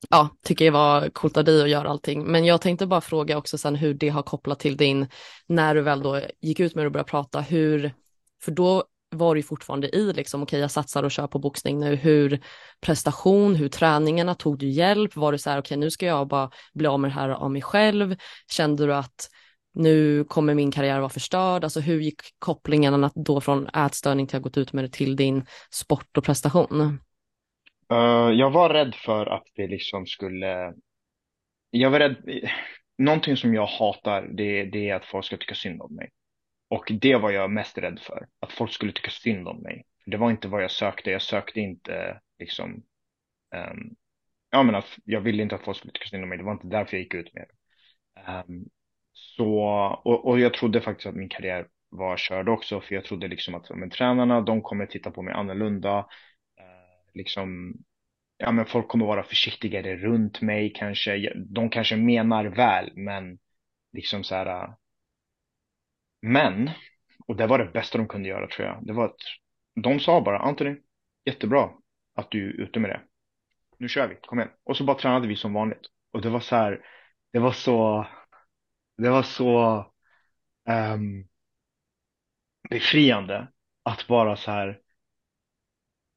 ja, tycker var coolt av dig att göra allting. Men jag tänkte bara fråga också sen hur det har kopplat till din, när du väl då gick ut med det och började prata, hur, för då var du fortfarande i liksom, okej okay, jag satsar och kör på boxning nu, hur prestation, hur träningarna, tog du hjälp, var du så här okej okay, nu ska jag bara bli av med det här av mig själv, kände du att nu kommer min karriär vara förstörd, alltså hur gick kopplingen att då från ätstörning till att ha gått ut med det till din sport och prestation? Uh, jag var rädd för att det liksom skulle, jag var rädd, någonting som jag hatar det, det är att folk ska tycka synd om mig. Och det var jag mest rädd för, att folk skulle tycka synd om mig. Det var inte vad jag sökte, jag sökte inte liksom, um, ja men att jag ville inte att folk skulle tycka synd om mig, det var inte därför jag gick ut med det. Um, så, och, och jag trodde faktiskt att min karriär var körd också, för jag trodde liksom att men, tränarna, de kommer titta på mig annorlunda. Liksom, ja men folk kommer vara försiktigare runt mig kanske. De kanske menar väl, men liksom så här. Äh, men, och det var det bästa de kunde göra tror jag. Det var att de sa bara, Anthony, jättebra att du är ute med det. Nu kör vi, kom igen. Och så bara tränade vi som vanligt. Och det var så här, det var så, det var så um, befriande att bara så här,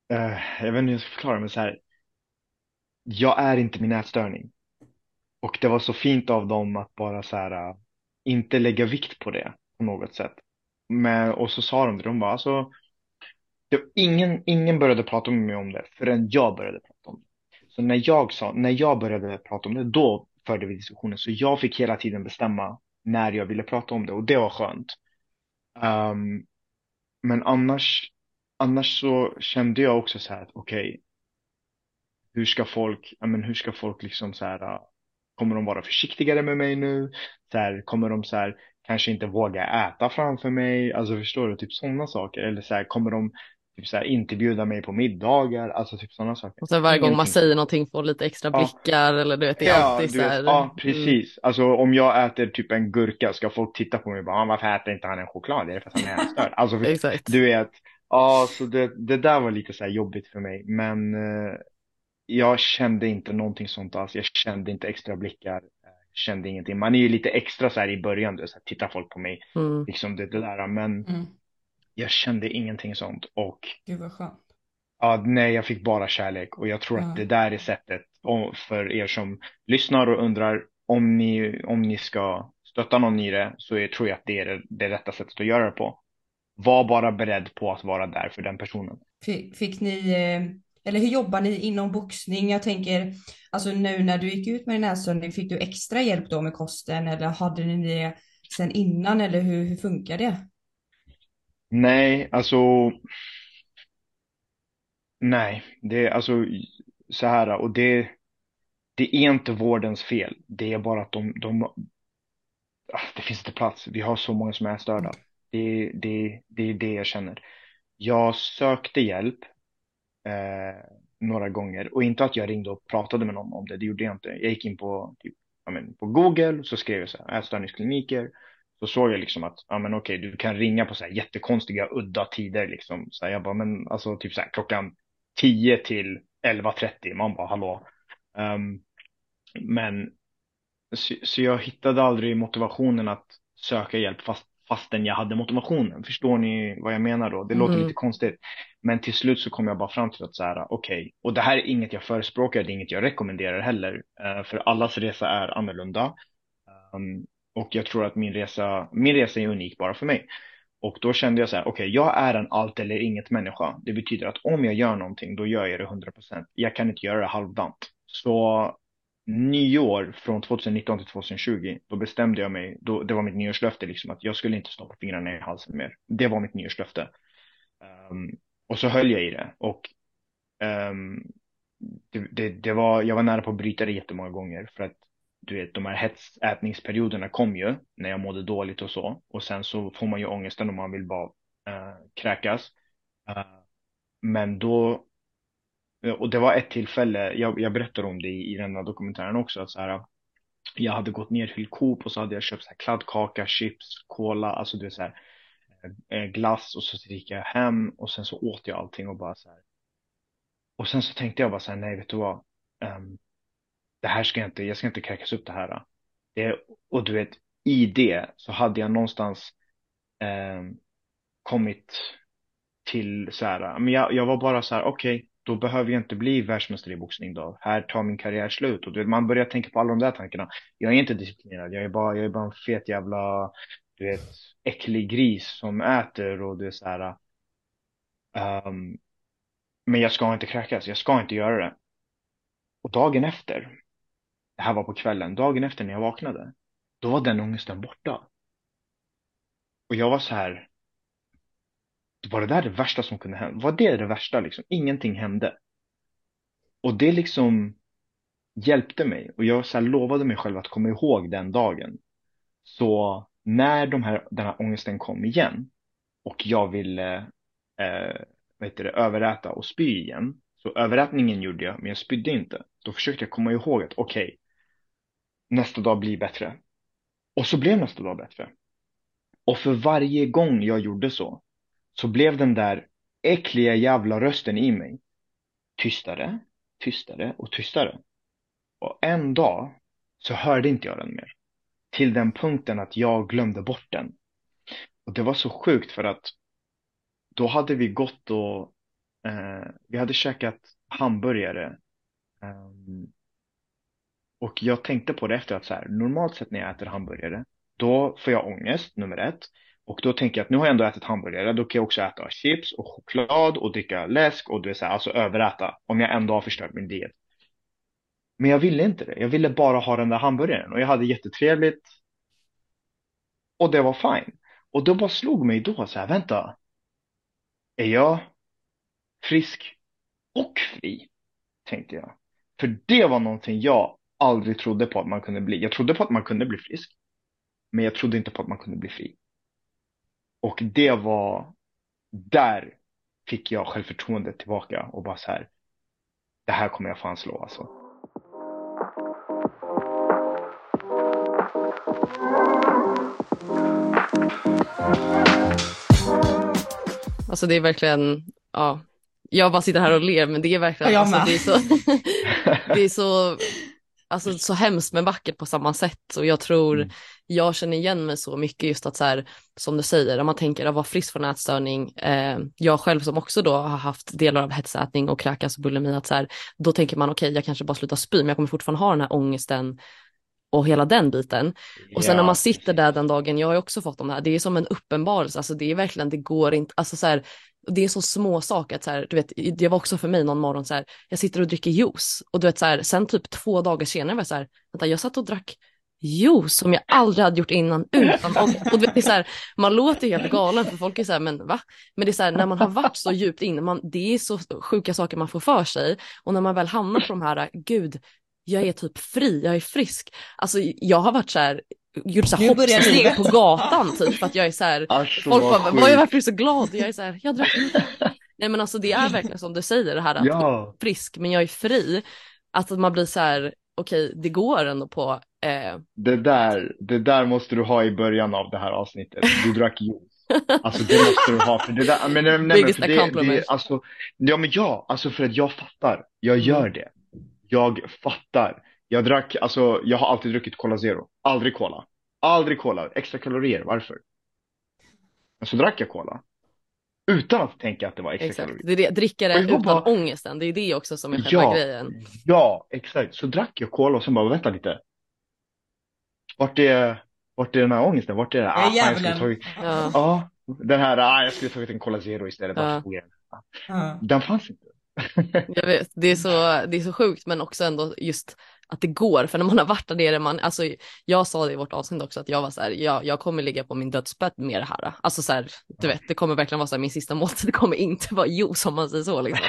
Eh, jag vet inte hur jag ska förklara men så här, jag är inte min ätstörning. Och det var så fint av dem att bara så här, eh, inte lägga vikt på det på något sätt. Men, och så sa de det, de bara alltså, det, ingen, ingen började prata med mig om det förrän jag började prata om det. Så när jag, sa, när jag började prata om det, då förde vi diskussionen. Så jag fick hela tiden bestämma när jag ville prata om det och det var skönt. Um, men annars, annars så kände jag också så här att okej, okay, hur ska folk, ja men hur ska folk liksom så här, kommer de vara försiktigare med mig nu? Så här, kommer de så här, kanske inte våga äta framför mig? Alltså förstår du, typ sådana saker. Eller så här, kommer de typ så här, inte bjuda mig på middagar, alltså typ sådana saker. Och sen varje gång man säger någonting får lite extra blickar ja. eller du vet, det är ja, alltid så här. Vet, ja, precis. Mm. Alltså om jag äter typ en gurka ska folk titta på mig och bara, ah, varför äter inte han en choklad? Är det för att han är ätstörd? Alltså, för, du vet, ja, så det, det där var lite så här jobbigt för mig, men eh, jag kände inte någonting sånt alls. Jag kände inte extra blickar, kände ingenting. Man är ju lite extra så här i början, så här, tittar folk på mig, mm. liksom det, det där, men mm jag kände ingenting sånt och Gud vad skönt. Ja, nej, jag fick bara kärlek och jag tror ja. att det där är sättet för er som lyssnar och undrar om ni, om ni ska stötta någon i det så är, tror jag att det är det, det rätta sättet att göra det på. Var bara beredd på att vara där för den personen. Fick, fick ni, eh, eller hur jobbar ni inom boxning? Jag tänker, alltså nu när du gick ut med din ätstörning, fick du extra hjälp då med kosten eller hade ni det sen innan eller hur, hur funkar det? Nej, alltså. Nej, det är alltså så här och det. Det är inte vårdens fel. Det är bara att de, de ah, det finns inte plats. Vi har så många som är störda. Det, det, det är det jag känner. Jag sökte hjälp eh, några gånger och inte att jag ringde och pratade med någon om det. Det gjorde jag inte. Jag gick in på, typ, men, på Google så skrev jag så här, ätstörningskliniker så såg jag liksom att, ja men okej, du kan ringa på så här jättekonstiga, udda tider liksom. Så här, jag bara, men alltså typ så här klockan 10 till 11.30, man bara hallå. Um, men så, så, jag hittade aldrig motivationen att söka hjälp fast, fastän jag hade motivationen. Förstår ni vad jag menar då? Det mm. låter lite konstigt. Men till slut så kom jag bara fram till att så här, okej, okay, och det här är inget jag förespråkar, det är inget jag rekommenderar heller. Uh, för allas resa är annorlunda. Um, och jag tror att min resa, min resa är unik bara för mig. Och då kände jag så här, okej, okay, jag är en allt eller inget människa. Det betyder att om jag gör någonting, då gör jag det 100%. Jag kan inte göra det halvdant. Så nyår från 2019 till 2020, då bestämde jag mig, då, det var mitt nyårslöfte, liksom, att jag skulle inte stoppa fingrarna i halsen mer. Det var mitt nyårslöfte. Um, och så höll jag i det. Och um, det, det, det, var, jag var nära på att bryta det jättemånga gånger för att du vet, de här hetsätningsperioderna kom ju när jag mådde dåligt och så. Och sen så får man ju ångesten om man vill bara uh, kräkas. Uh, men då, Eh, och det var ett tillfälle, jag, jag berättar om det i, i den här dokumentären också, att så här, jag hade gått ner till Coop och så hade jag köpt så här kladdkaka, chips, cola, alltså det är så här, eh, eh, glass och så gick jag hem och sen så åt jag allting och bara så här. Och sen så tänkte jag bara så här, nej vet du vad, um, det här ska jag inte, jag ska inte kräkas upp det här. Det, och du vet, i det så hade jag någonstans um, kommit till så här, men jag, jag var bara så här, okej, okay, då behöver jag inte bli världsmästare i boxning då. Här tar min karriär slut. Och du vet, man börjar tänka på alla de där tankarna. Jag är inte disciplinerad, jag är bara, jag är bara en fet jävla, du vet, äcklig gris som äter och det är så här. Um, men jag ska inte kräkas, jag ska inte göra det. Och dagen efter, det här var på kvällen, dagen efter när jag vaknade, då var den ångesten borta. Och jag var så här, var det där det värsta som kunde hända? Var det det värsta liksom? Ingenting hände. Och det liksom hjälpte mig och jag så lovade mig själv att komma ihåg den dagen. Så när de här, den här ångesten kom igen och jag ville eh, vad heter det, överäta och spy igen. Så överätningen gjorde jag, men jag spydde inte. Då försökte jag komma ihåg att okej, okay, nästa dag blir bättre. Och så blev nästa dag bättre. Och för varje gång jag gjorde så, så blev den där äckliga jävla rösten i mig tystare, tystare och tystare. Och en dag så hörde inte jag den mer. Till den punkten att jag glömde bort den. Och det var så sjukt för att då hade vi gått och eh, vi hade käkat hamburgare eh, och jag tänkte på det efter att så här, normalt sett när jag äter hamburgare, då får jag ångest, nummer ett. Och då tänker jag att nu har jag ändå ätit hamburgare, då kan jag också äta chips och choklad och dricka läsk och du vet så här, alltså överäta om jag ändå har förstört min diet. Men jag ville inte det, jag ville bara ha den där hamburgaren och jag hade jättetrevligt. Och det var fine. Och då bara slog mig då så här, vänta. Är jag frisk och fri? Tänkte jag. För det var någonting jag aldrig trodde på att man kunde bli. Jag trodde på att man kunde bli frisk. Men jag trodde inte på att man kunde bli fri. Och det var, där fick jag självförtroendet tillbaka och bara så här, det här kommer jag fan slå alltså. Alltså det är verkligen, ja, jag bara sitter här och ler men det är verkligen, alltså, det är så, det är så alltså, så hemskt men vackert på samma sätt och jag tror mm. jag känner igen mig så mycket just att så här, som du säger, om man tänker att vara frisk från ätstörning, eh, jag själv som också då har haft delar av hetsätning och kräkas och bulimi, att så här, då tänker man okej, okay, jag kanske bara slutar spy, men jag kommer fortfarande ha den här ångesten och hela den biten. Och sen när man sitter där den dagen, jag har ju också fått de här, det är som en uppenbarelse, alltså det är verkligen, det går inte, alltså så här, det är så små saker, att så här, du vet, det var också för mig någon morgon så här, jag sitter och dricker juice och du vet så här, sen typ två dagar senare var jag så här, vänta, jag satt och drack juice som jag aldrig hade gjort innan utan och, och det är så här, man låter helt galen för folk är så här, men va? Men det är så här, när man har varit så djupt inne, man, det är så sjuka saker man får för sig och när man väl hamnar på de här, gud, jag är typ fri, jag är frisk. Alltså jag har varit så här, gjort så hoppsteg på gatan typ för att jag är så här, Asch, folk bara, vad är varför är du så glad? Jag är så här, jag drack inte. Nej men alltså det är verkligen som du säger det här att ja. jag är frisk men jag är fri. Att man blir så här, okej okay, det går ändå på. Eh... Det, där, det där måste du ha i början av det här avsnittet. Du drack juice. Alltså det måste du ha. För det där, men, nej, nej, Biggest för det, compliment. det, alltså, ja men ja, alltså för att jag fattar. Jag Mm. gör det. Jag fattar. Jag drack, alltså jag har alltid druckit Cola Zero. Aldrig Cola. Aldrig Cola. Extra kalorier, varför? Men så drack jag Cola. Utan att tänka att det var extra Exakt, kalorier. det är det, dricka det utan bara- ångesten, det är det också som är själva Ja, grejen. ja, exakt. Så drack jag Cola och sen bara, vänta lite. Vart är, vart är den här ångesten? Vart är det? Ja, Ah, jag skulle tagit, Ja. ja, den här, ah, jag skulle tagit en Cola Zero istället. Ja. Bara. Ja. Den fanns inte. Jag vet, det är, så, det är så sjukt men också ändå just att det går för när man har varit där nere, man, alltså jag sa det i vårt avsnitt också att jag var så här, jag, jag kommer ligga på min dödsbädd med det här. Alltså så här, du vet, det kommer verkligen vara så här, min sista måltid, kommer inte vara juice om man säger så liksom.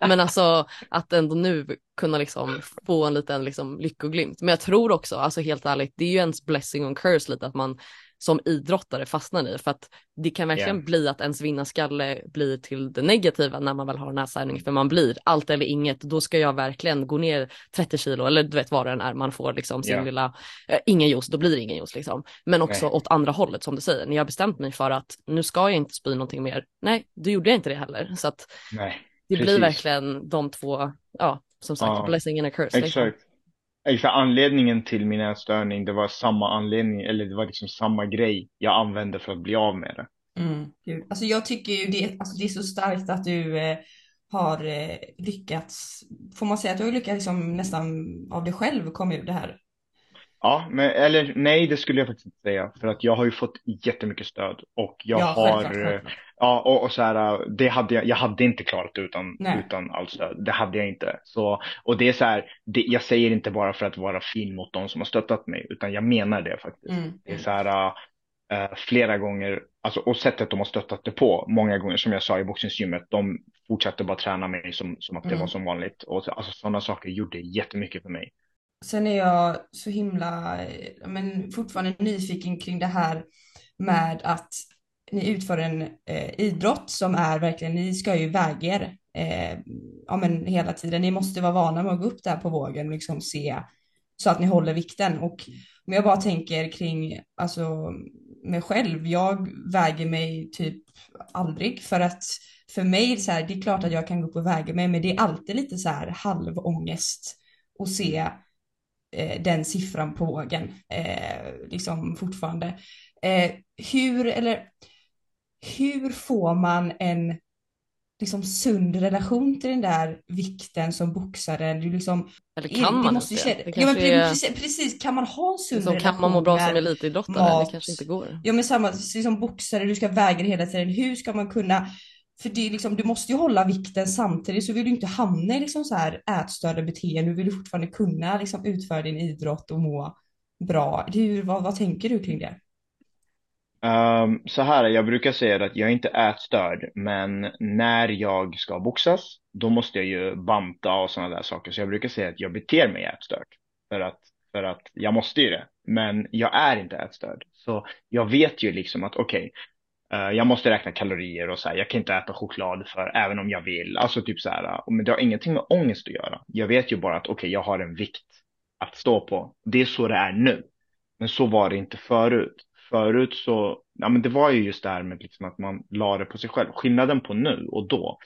Men alltså att ändå nu kunna liksom få en liten liksom lyckoglimt. Men jag tror också, alltså helt ärligt, det är ju ens blessing och curse lite att man som idrottare fastnar i för att det kan verkligen Ja. bli att ens vinnarskalle blir till det negativa när man väl har en näshärning för man blir allt eller inget då ska jag verkligen gå ner 30 kilo eller du vet vad det är man får liksom sin Ja. lilla eh, ingen juice då blir det ingen juice liksom men också Nej. åt andra hållet som du säger när jag har bestämt mig för att nu ska jag inte spy någonting mer nej då gjorde jag inte det heller så att Nej, det blir Precis. verkligen de två ja som sagt Ja. blessing and a curse liksom. För anledningen till min ätstörning, det var samma anledning, eller det var liksom samma grej jag använde för att bli av med det. Mm. Gud. Alltså jag tycker ju det, alltså det är så starkt att du eh, har eh, lyckats, får man säga att du har lyckats liksom nästan av dig själv komma ur det här? Ja, men eller nej, det skulle jag faktiskt inte säga. För att jag har ju fått jättemycket stöd och jag ja, har, självklart, eh, självklart. ja, och, och så här, det hade jag, jag hade inte klarat det utan, Nej. utan allt stöd. Det hade jag inte. Så, och det är så här, det, jag säger inte bara för att vara fin mot de som har stöttat mig, utan jag menar det faktiskt. Mm. Det är så här, eh, flera gånger, alltså, och sättet de har stöttat det på, många gånger, som jag sa i boxningsgymmet, de fortsatte bara träna mig som, som att det Mm. var som vanligt. Och så, alltså sådana saker gjorde jättemycket för mig. Sen är jag så himla, men fortfarande nyfiken kring det här med att ni utför en eh, idrott som är verkligen, ni ska ju väga er eh, ja, men hela tiden. Ni måste vara vana med att gå upp där på vågen och liksom se så att ni håller vikten. Och om jag bara tänker kring alltså, mig själv, jag väger mig typ aldrig för att för mig så här, det är klart att jag kan gå upp och väga mig, men det är alltid lite så här halvångest och se eh, den siffran på vågen eh, liksom fortfarande. Eh, hur, eller hur får man en liksom sund relation till den där vikten som boxare? Du liksom, eller kan man det måste det? känna, det ja, men är, precis, precis, kan man ha en sund liksom, relation kan man må bra som elitidrottare? mat. Det kanske inte går. Ja men samma, som boxare, du ska väga hela tiden. Hur ska man kunna, för det är liksom, du måste ju hålla vikten samtidigt så vill du inte hamna i liksom så här ätstörda beteenden. Du vill ju fortfarande kunna liksom utföra din idrott och må bra. Hur, vad, vad tänker du kring det? Um, så här, jag brukar säga att jag är inte ätstörd, men när jag ska boxas, då måste jag ju banta och sådana där saker. Så jag brukar säga att jag beter mig ätstört. För att, för att jag måste ju det. Men jag är inte ätstörd. Så jag vet ju liksom att okej, okay, Eh, jag måste räkna kalorier och så här, jag kan inte äta choklad för även om jag vill. Alltså typ så här, men det har ingenting med ångest att göra. Jag vet ju bara att okej, jag har en vikt att stå på. Det är så det är nu. Men så var det inte förut. Förut så, ja men det var ju just det här med liksom att man la det på sig själv. Skillnaden på nu och då,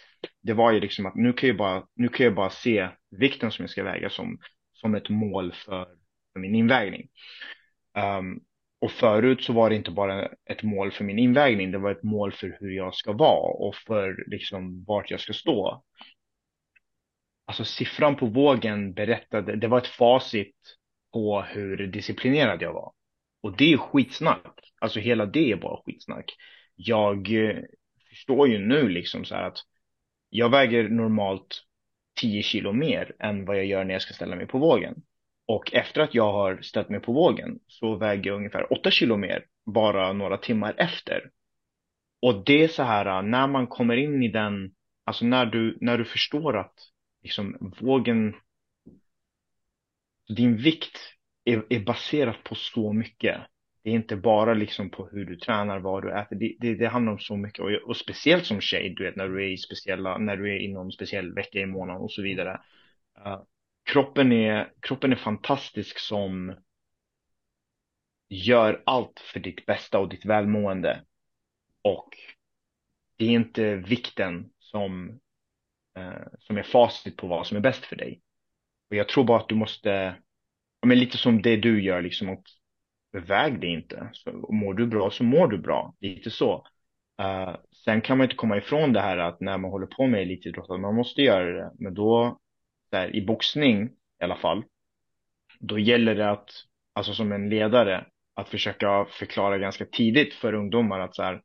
det var ju liksom att nu kan jag bara, nu kan jag bara se vikten som jag ska väga som, som ett mål för, för min invägning. Um, och förut så var det inte bara ett mål för min invägning, det var ett mål för hur jag ska vara och för liksom vart jag ska stå. Alltså siffran på vågen berättade, det var ett facit på hur disciplinerad jag var. Och det är skitsnack. Alltså hela det är bara skitsnack. Jag eh, förstår ju nu liksom så här att jag väger normalt 10 kilo mer än vad jag gör när jag ska ställa mig på vågen. Och efter att jag har ställt mig på vågen så väger jag ungefär 8 kilo mer bara några timmar efter. Och det är så här äh, när man kommer in i den, alltså när du, när du förstår att liksom vågen, din vikt är, är baserat på så mycket. Det är inte bara liksom på hur du tränar, vad du äter. Det, det, det handlar om så mycket. Och, och speciellt som tjej, du vet, när du är i speciella, när du är inom speciell vecka i månaden och så vidare. Uh, kroppen är, kroppen är fantastisk som gör allt för ditt bästa och ditt välmående. och det är inte vikten som, eh, som är facit på vad som är bäst för dig. Och jag tror bara att du måste, men lite som det du gör, liksom att väg det inte. Så mår du bra så mår du bra, lite så. Uh, sen kan man inte komma ifrån det här att när man håller på med elitidrott att man måste göra det. Men då, där, i boxning i alla fall, då gäller det att, alltså som en ledare, att försöka förklara ganska tidigt för ungdomar att så här,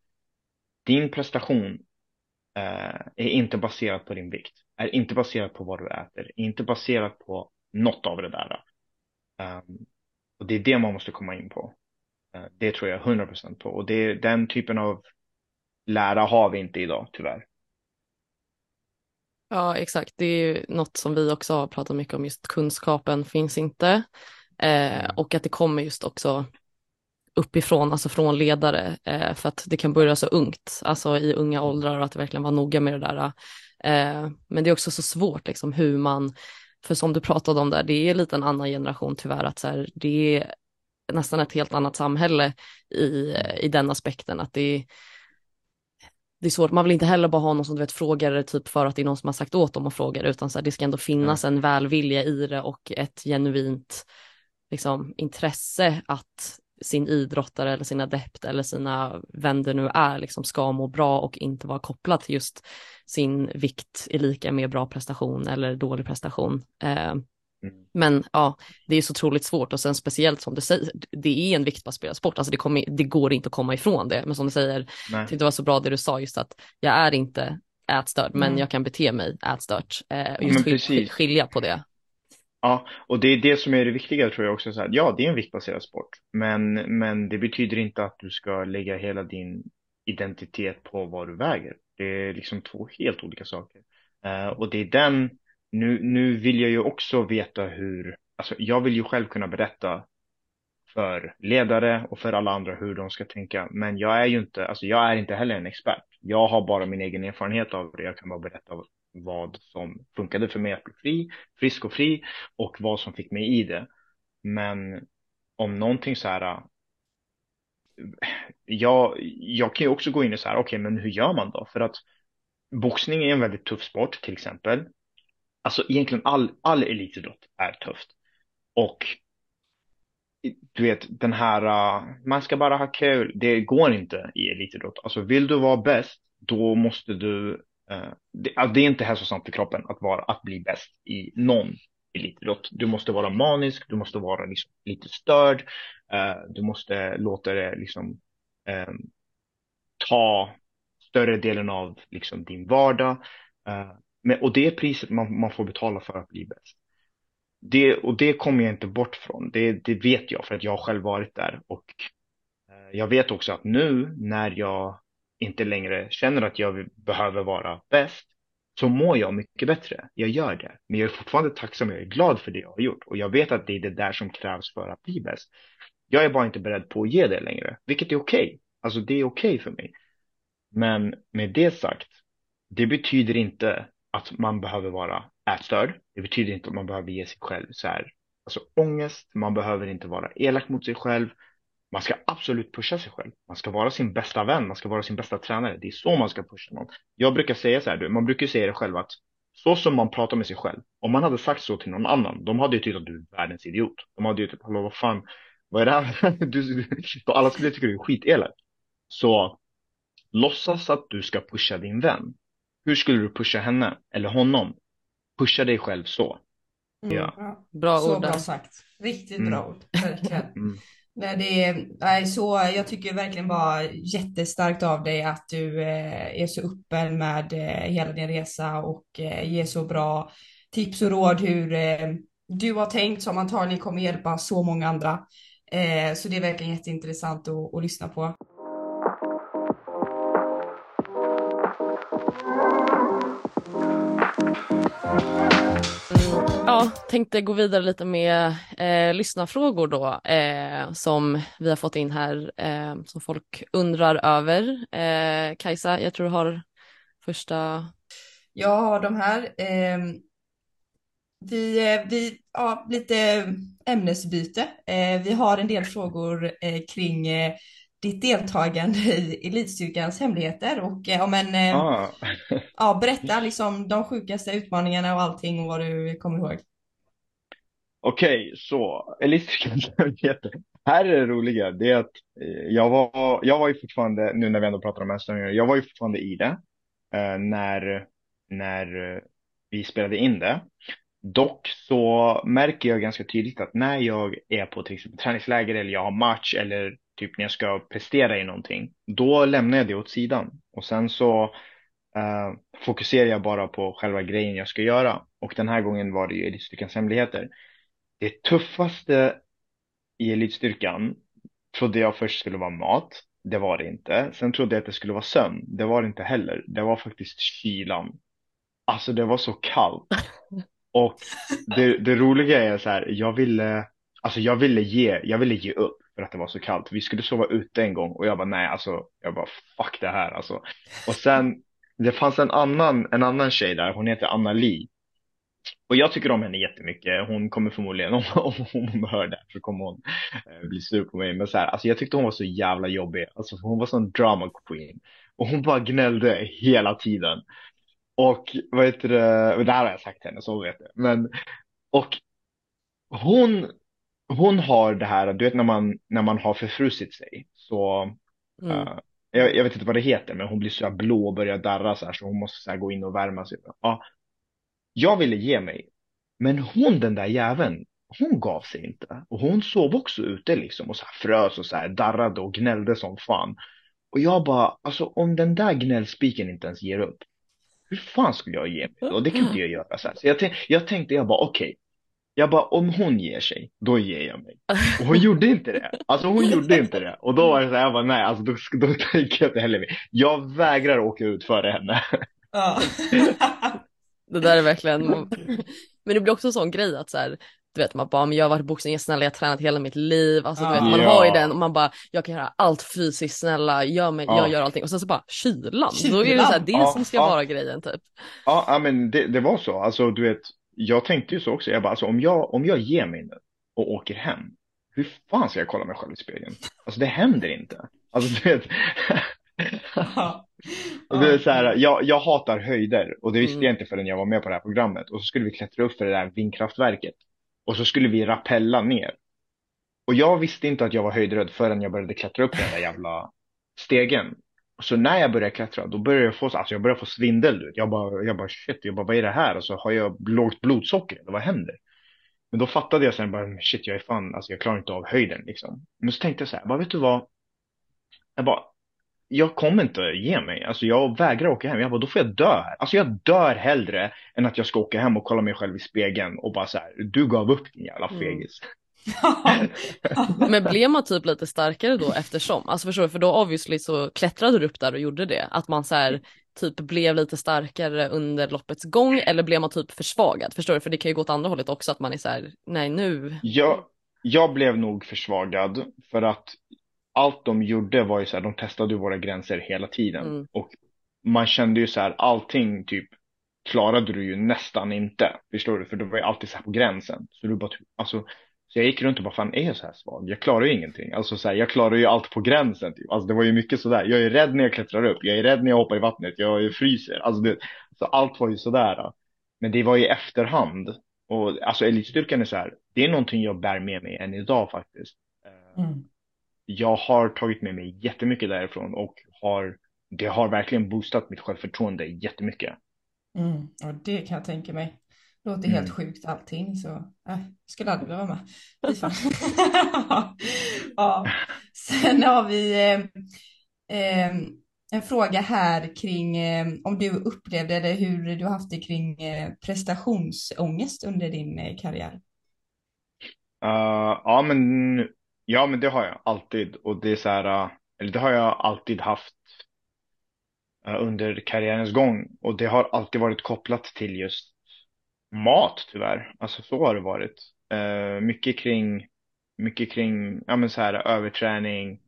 din prestation eh, är inte baserad på din vikt, är inte baserad på vad du äter, är inte baserad på något av det där. Um, och det är det man måste komma in på. Uh, det tror jag 100% på. Och det är den typen av lära har vi inte idag, tyvärr. Ja, exakt. Det är något som vi också har pratat mycket om, just kunskapen finns inte. Eh, mm. och att det kommer just också uppifrån, alltså från ledare, eh, för att det kan börja så ungt, alltså i unga åldrar och att verkligen vara noga med det där. Eh, men det är också så svårt liksom hur man, för som du pratade om där, det är lite en annan generation tyvärr, att så här, det är nästan ett helt annat samhälle i, i den aspekten, att det är det är svårt, man vill inte heller bara ha någon som du vet frågar typ för att det är någon som har sagt åt dem att fråga utan så här, det ska ändå finnas mm. en välvilja i det och ett genuint liksom, intresse att sin idrottare eller sin adept eller sina vänner nu är liksom ska må bra och inte vara kopplad till just sin vikt är lika med bra prestation eller dålig prestation. Eh. Men ja, det är så otroligt svårt och sen speciellt som du säger, det är en viktbaserad sport, alltså det, kommer, det går inte att komma ifrån det. Men som du säger, det var så bra det du sa just att jag är inte ätstörd mm. men jag kan bete mig ätstört. Eh, och just skil, skilja på det. Ja, och det är det som är det viktiga tror jag också. Så här, ja, det är en viktbaserad sport, men, men det betyder inte att du ska lägga hela din identitet på vad du väger. Det är liksom två helt olika saker. Uh, och det är den nu, nu vill jag ju också veta hur, alltså jag vill ju själv kunna berätta för ledare och för alla andra hur de ska tänka. Men jag är ju inte, alltså jag är inte heller en expert. Jag har bara min egen erfarenhet av det. Jag kan bara berätta vad som funkade för mig att bli fri, frisk och fri och vad som fick mig i det. Men om någonting så här, jag, jag kan ju också gå in i så här, okej, okay, men hur gör man då? För att boxning är en väldigt tuff sport till exempel alltså egentligen all, all elitidrott är tufft. Och du vet, den här, uh, man ska bara ha kul, det går inte i elitidrott. Alltså vill du vara bäst, då måste du, uh, det, äh, det, är inte hälsosamt för kroppen att, vara, att bli bäst i någon elitidrott. Du måste vara manisk, du måste vara liksom lite störd, uh, du måste låta det liksom ähm, ta större delen av liksom din vardag. Men, och det är priset man, man får betala för att bli bäst. Det, och det kommer jag inte bort från. Det, det vet jag för att jag har själv varit där. Och eh, jag vet också att nu när jag inte längre känner att jag behöver vara bäst så mår jag mycket bättre. Jag gör det. Men jag är fortfarande tacksam och jag är glad för det jag har gjort. Och jag vet att det är det där som krävs för att bli bäst. Jag är bara inte beredd på att ge det längre, vilket är okej. Okay. Alltså det är okej okay för mig. Men med det sagt, det betyder inte att man behöver vara ätstörd. Det betyder inte att man behöver ge sig själv så här, alltså ångest. Man behöver inte vara elak mot sig själv. Man ska absolut pusha sig själv. Man ska vara sin bästa vän. Man ska vara sin bästa tränare. Det är så man ska pusha någon. Jag brukar säga så här, man brukar säga det själv att så som man pratar med sig själv. Om man hade sagt så till någon annan, de hade ju tyckt att du är världens idiot. De hade ju typ, hallå vad fan, vad är det här? Du, alla skulle tycka du är skitelak. Så låtsas att du ska pusha din vän. Hur skulle du pusha henne eller honom? Pusha dig själv så. Mm, ja. Bra så ord. Så bra sagt. Riktigt mm. bra ord. Verkligen. Mm. Nej, det är, nej, så, jag tycker verkligen bara jättestarkt av dig att du eh, är så öppen med eh, hela din resa och eh, ger så bra tips och råd hur du har tänkt som antagligen kommer hjälpa så många andra. Så det är verkligen jätteintressant att, att lyssna på. Ja, tänkte gå vidare lite med eh, lyssnarfrågor då eh, som vi har fått in här eh, som folk undrar över. Eh, Kajsa, jag tror du har första. Jag har de här. Eh, vi, eh, vi, ja, lite ämnesbyte. Eh, vi har en del frågor kring ditt deltagande i Elitstyrkans hemligheter och ja men eh, Ah. ja, berätta liksom de sjukaste utmaningarna och allting och vad du kommer ihåg. Okej, så Elitstyrkans. Här är det roliga, det är att eh, jag var, jag var ju fortfarande, nu när vi ändå pratar om hästar, jag var ju fortfarande i det eh, när, när eh, vi spelade in det. Dock så märker jag ganska tydligt att när jag är på till exempel träningsläger eller jag har match eller typ när jag ska prestera i någonting, då lämnar jag det åt sidan. Och sen så eh, fokuserar jag bara på själva grejen jag ska göra. Och den här gången var det ju Elitstyrkans hemligheter. Det tuffaste i Elitstyrkan trodde jag först skulle vara mat. Det var det inte. Sen trodde jag att det skulle vara sömn. Det var det inte heller. Det var faktiskt kylan. Alltså det var så kallt. Och det, det roliga är så här, jag ville, alltså jag ville ge, jag ville ge upp för att det var så kallt. Vi skulle sova ute en gång och jag bara nej, alltså jag bara fuck det här alltså. Och sen det fanns en annan, en annan tjej där, hon heter Anna Li. Och jag tycker om henne jättemycket. Hon kommer förmodligen, om, om hon hör det så kommer hon eh, bli sur på mig. Men så här, alltså jag tyckte hon var så jävla jobbig. Alltså hon var sån drama queen. Och hon bara gnällde hela tiden. Och vad heter det, det här har jag sagt till henne, så hon vet det. Men, och hon, hon har det här, du vet när man, när man har förfrusit sig så, Mm. eh, jag, jag vet inte vad det heter, men hon blir så här blå och börjar darra så här, så hon måste så gå in och värma sig. Ja, jag ville ge mig, men hon den där jäveln, hon gav sig inte. Och hon sov också ute liksom och så här frös och så här darrade och gnällde som fan. Och jag bara, alltså om den där gnällspiken inte ens ger upp, hur fan skulle jag ge mig? Och det kan inte jag göra så här. Så jag, tänk, jag tänkte, jag bara okej. Jag bara, om hon ger sig, då ger jag mig. Och hon gjorde inte det. Alltså hon gjorde inte det. Och då var det så här, jag bara, nej, alltså då, då tänker jag inte heller mer. Jag vägrar åka ut före henne. Ja. Det där är verkligen, men det blir också en sån grej att så här, du vet man bara, men jag har varit boxning, snälla, jag har tränat hela mitt liv, alltså du vet man Ja. har ju den och man bara, jag kan göra allt fysiskt, snälla, gör mig, Ja. jag gör allting och sen så bara kylan, då är det Kylan. så här, det Ja, som ska ja. vara grejen typ. Ja, ja, men det, det var så. Alltså du vet, jag tänkte ju så också. Jag bara, alltså om jag, om jag ger mig nu och åker hem, hur fan ska jag kolla mig själv i spegeln? Alltså det händer inte. Alltså du vet. och det är så här, jag, jag hatar höjder och det visste Mm. jag inte förrän jag var med på det här programmet. Och så skulle vi klättra upp för det där vindkraftverket. Och så skulle vi rappella ner. Och jag visste inte att jag var höjdrädd förrän jag började klättra upp den där jävla stegen. Så när jag började klättra, då började jag få, alltså jag började få svindel. Du vet. Jag bara, jag bara shit, jag bara, vad är det här? Och så har jag lågt blodsocker, eller vad händer? Men då fattade jag sen bara, shit, jag är fan, alltså jag klarar inte av höjden liksom. Men så tänkte jag så här, bara vet du vad? Jag bara, jag kommer inte ge mig. Alltså jag vägrar åka hem. Jag bara, då får jag dö här. Alltså jag dör hellre än att jag ska åka hem och kolla mig själv i spegeln och bara så här, du gav upp din jävla Mm. fegis. Men blev man typ lite starkare då eftersom? Alltså förstår du, för då obviously så klättrade du upp där och gjorde det. Att man så här typ blev lite starkare under loppets gång eller blev man typ försvagad? Förstår du? För det kan ju gå åt andra hållet också att man är så här, nej nu. Jag, jag blev nog försvagad för att allt de gjorde var ju så här, de testade ju våra gränser hela tiden. Mm. Och man kände ju så här, allting typ klarade du ju nästan inte. Förstår du? För det var ju alltid så här på gränsen. Så du bara typ, alltså, så jag gick runt och bara, fan är jag så här svag? Jag klarar ju ingenting. Alltså så här, jag klarar ju allt på gränsen typ. Alltså det var ju mycket sådär. Jag är rädd när jag klättrar upp. Jag är rädd när jag hoppar i vattnet. Jag fryser. Alltså det, så allt var ju sådär. Men det var i efterhand. Och alltså elitstyrkan är så här, det är någonting jag bär med mig än idag faktiskt. Mm. Jag har tagit med mig jättemycket därifrån och har, det har verkligen boostat mitt självförtroende jättemycket. Mm. Och det kan jag tänka mig. Låter Mm. helt sjukt allting så äh, skulle aldrig vilja vara med. Ja. Sen har vi eh, eh, en fråga här kring eh, om du upplevde eller hur du haft det kring eh, prestationsångest under din eh, karriär. Uh, ja, men, ja, men det har jag alltid. Och det är så här, äh, eller det har jag alltid haft äh, under karriärens gång. Och det har alltid varit kopplat till just mat, tyvärr. Alltså så har det varit. Äh, mycket kring, mycket kring, ja men så här överträning.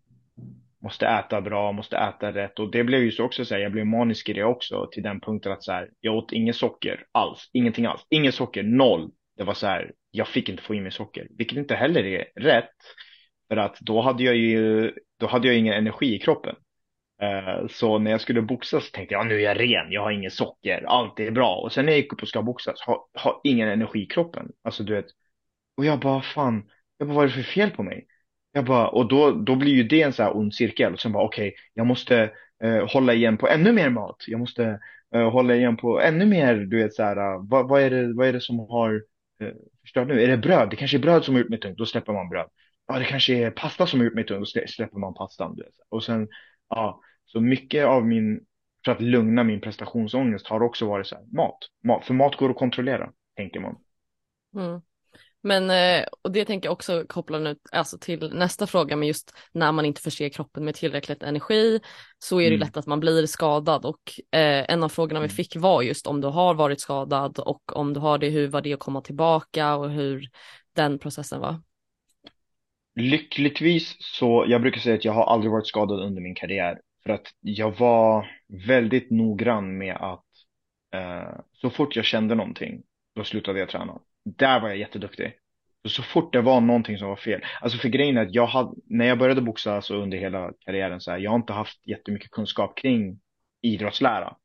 Måste äta bra, måste äta rätt. Och det blev ju så också så här, jag blev manisk i det också till den punkten att så här, jag åt inget socker alls, ingenting alls, inget socker, noll. Det var så här, jag fick inte få i mig socker, vilket inte heller är rätt. För att då hade jag ju, då hade jag ingen energi i kroppen. Eh, så när jag skulle boxas tänkte jag, nu är jag ren, jag har ingen socker, allt är bra. Och sen när jag gick upp och ska boxas, har, har ingen energi i kroppen. Alltså du vet, och jag bara, fan, jag bara, vad är det för fel på mig? Jag bara, och då, då blir ju det en så här ond cirkel. Och sen bara, okej, jag måste eh, hålla igen på ännu mer mat. Jag måste eh, hålla igen på ännu mer, du vet så här, eh, vad, vad är det, vad är det som har eh, förstört nu? Är det bröd? Det kanske är bröd som har gjort mig tung, då släpper man bröd. Ja, det kanske är pasta som har gjort mig tung, då slä- släpper man pastan. Och sen, ja, så mycket av min, för att lugna min prestationsångest har också varit så här, mat. mat. För mat går att kontrollera, tänker man. Mm. Men, eh, och det tänker jag också koppla nu alltså till nästa fråga, men just när man inte förser kroppen med tillräckligt energi så är det Mm. lätt att man blir skadad och eh, en av frågorna vi Mm. fick var just om du har varit skadad och om du har det, hur var det att komma tillbaka och hur den processen var? Lyckligtvis så, jag brukar säga att jag har aldrig varit skadad under min karriär. För att jag var väldigt noggrann med att eh, så fort jag kände någonting, då slutade jag träna. Där var jag jätteduktig. Så, fort det var någonting som var fel. Alltså för grejen är att jag hade, när jag började boxa alltså under hela karriären så här, jag har inte haft jättemycket kunskap kring idrottslära.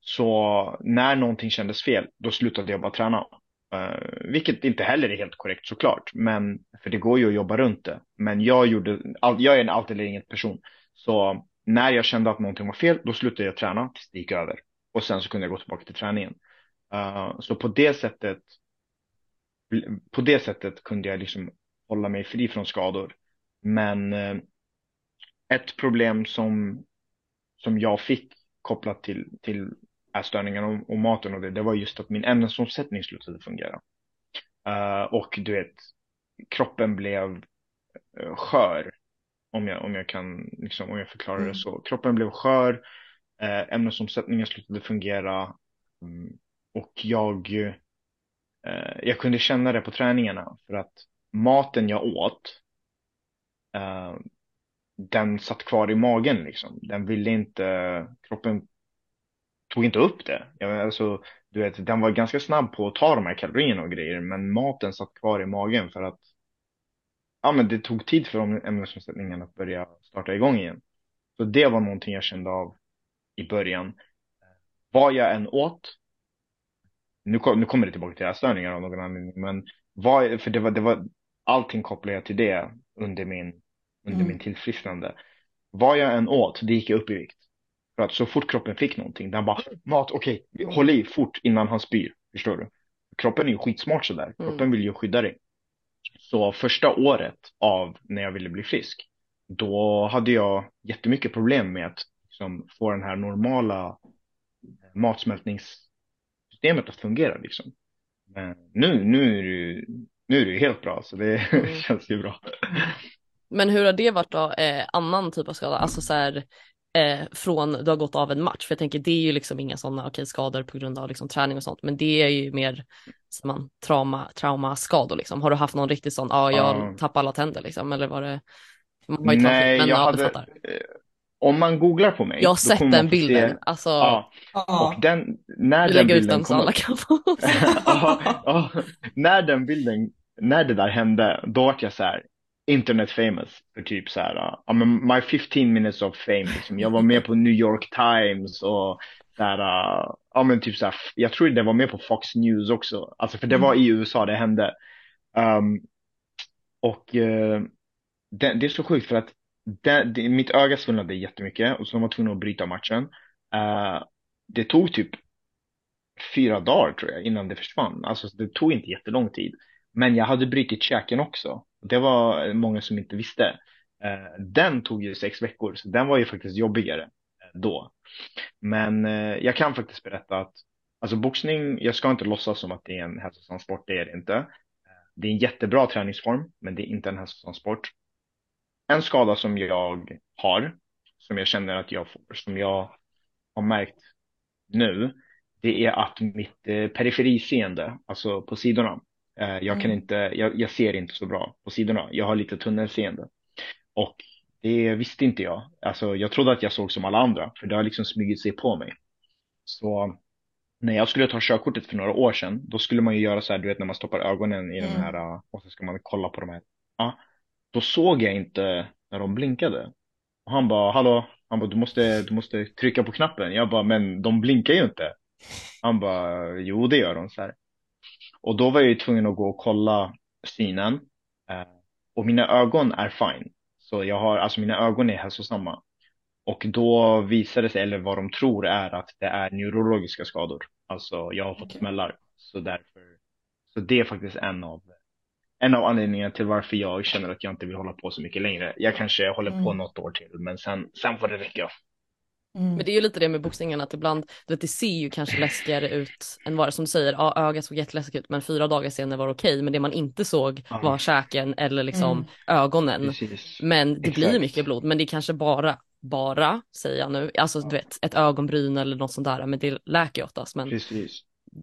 Så när någonting kändes fel, då slutade jag bara träna. Uh, vilket inte heller är helt korrekt såklart, men för det går ju att jobba runt det. Men jag gjorde, all, jag är en allt eller inget person. Så när jag kände att någonting var fel, då slutade jag träna tills det gick över. Och sen så kunde jag gå tillbaka till träningen. Uh, så på det sättet, på det sättet kunde jag liksom hålla mig fri från skador. Men uh, ett problem som, som jag fick kopplat till, till ätstörningarna och, och maten och det, det var just att min ämnesomsättning slutade fungera. Eh, och du vet, kroppen blev eh, skör. Om jag, om jag kan, liksom, om jag förklarar Mm. det så. Kroppen blev skör, eh, ämnesomsättningen slutade fungera. Mm, och jag, eh, jag kunde känna det på träningarna. För att maten jag åt, den satt kvar i magen liksom. Den ville inte, kroppen tog inte upp det. Jag, menar, alltså, du vet, den var ganska snabb på att ta de här kalorierna och grejer, men maten satt kvar i magen för att ja, men det tog tid för de ämnesomsättningen att börja starta igång igen. Så det var någonting jag kände av i början. Vad jag än åt, nu, kom, nu kommer det tillbaka till ätstörningar av någon anledning, men vad, för det var, det var, allting kopplar jag till det under min, under Mm. min tillfrisknande. Vad jag än åt, det gick jag upp i vikt. För att så fort kroppen fick någonting, den bara mat, okej, håll i fort innan han spyr. Förstår du? Kroppen är ju skitsmart sådär. Mm. Kroppen vill ju skydda dig. Så första året av när jag ville bli frisk, då hade jag jättemycket problem med att liksom, få den här normala matsmältningssystemet att fungera liksom. Men nu, nu är det nu är det helt bra, så det Mm. känns ju bra. Men hur har det varit då, eh, annan typ av skada, alltså så här eh, från du har gått av en match, för jag tänker det är ju liksom inga sådana okej, skador på grund av liksom, träning och sånt, men det är ju mer som man, trauma, traumaskador liksom. Har du haft någon riktigt sån, ja jag Ja. tappade alla tänder liksom, eller var det? Man har ju Nej, tagit, men jag ja, hade, fattar. eh, om man googlar på mig, Jag har sett den få se- bilden, alltså Ja, Ja. och den, när den lägger ut bilden den så kom alla kan få se. ja, ja, när den bilden, när det där hände, då var jag så här internet famous för typ så här, uh, ja men my 15 minutes of fame liksom. Jag var med på New York Times och så här, uh, ja men typ så här, jag tror det var med på Fox News också, alltså för det var i USA det hände. Um, och eh, det, det är så sjukt för att det, det, mitt öga svullnade jättemycket och så de var tvungna att bryta matchen. Eh, det tog typ fyra dagar tror jag innan det försvann. Alltså det tog inte jättelång tid. Men jag hade brutit käken också. Det var många som inte visste. Eh, den tog ju sex veckor, så den var ju faktiskt jobbigare eh, då. Men eh, jag kan faktiskt berätta att alltså boxning, jag ska inte låtsas som att det är en hälsosam sport, det är det inte. Det är en jättebra träningsform, men det är inte en hälsosam sport. En skada som jag har, som jag känner att jag får, som jag har märkt nu, det är att mitt periferiseende, alltså på sidorna, jag kan Mm. inte, jag, jag ser inte så bra på sidorna. Jag har lite tunnelseende. Och det visste inte jag. Alltså jag trodde att jag såg som alla andra, för det har liksom smugit sig på mig. Så när jag skulle ta körkortet för några år sedan, då skulle man ju göra så här, du vet när man stoppar ögonen i den Mm. här, uh, och så ska man kolla på de här. Ja. då såg jag inte när de blinkade. Och han bara, hallå, han bara, du måste, du måste trycka på knappen. Jag bara, men de blinkar ju inte. Han bara, jo det gör de. Så här. Och då var jag ju tvungen att gå och kolla synen. Eh, och mina ögon är fine. Så jag har, alltså mina ögon är hälsosamma. Och då visar det sig, eller vad de tror är att det är neurologiska skador. Alltså jag har fått Okej. smällar. Så därför, så det är faktiskt en av, en av anledningarna till varför jag känner att jag inte vill hålla på så mycket längre. Jag kanske håller på Mm. något år till, men sen, sen får det räcka. Mm. Men det är ju lite det med boxningen att ibland, du vet det ser ju kanske läskigare ut än vad det som du säger, ja ögat såg jätteläskigt ut men fyra dagar senare var det okej men det man inte såg Ja. var käken eller liksom Mm. ögonen. Precis. Men det blir Exakt. mycket blod men det är kanske bara, bara säger jag nu, alltså du vet ett ögonbryn eller något sånt där men det läker ju oftast men Precis.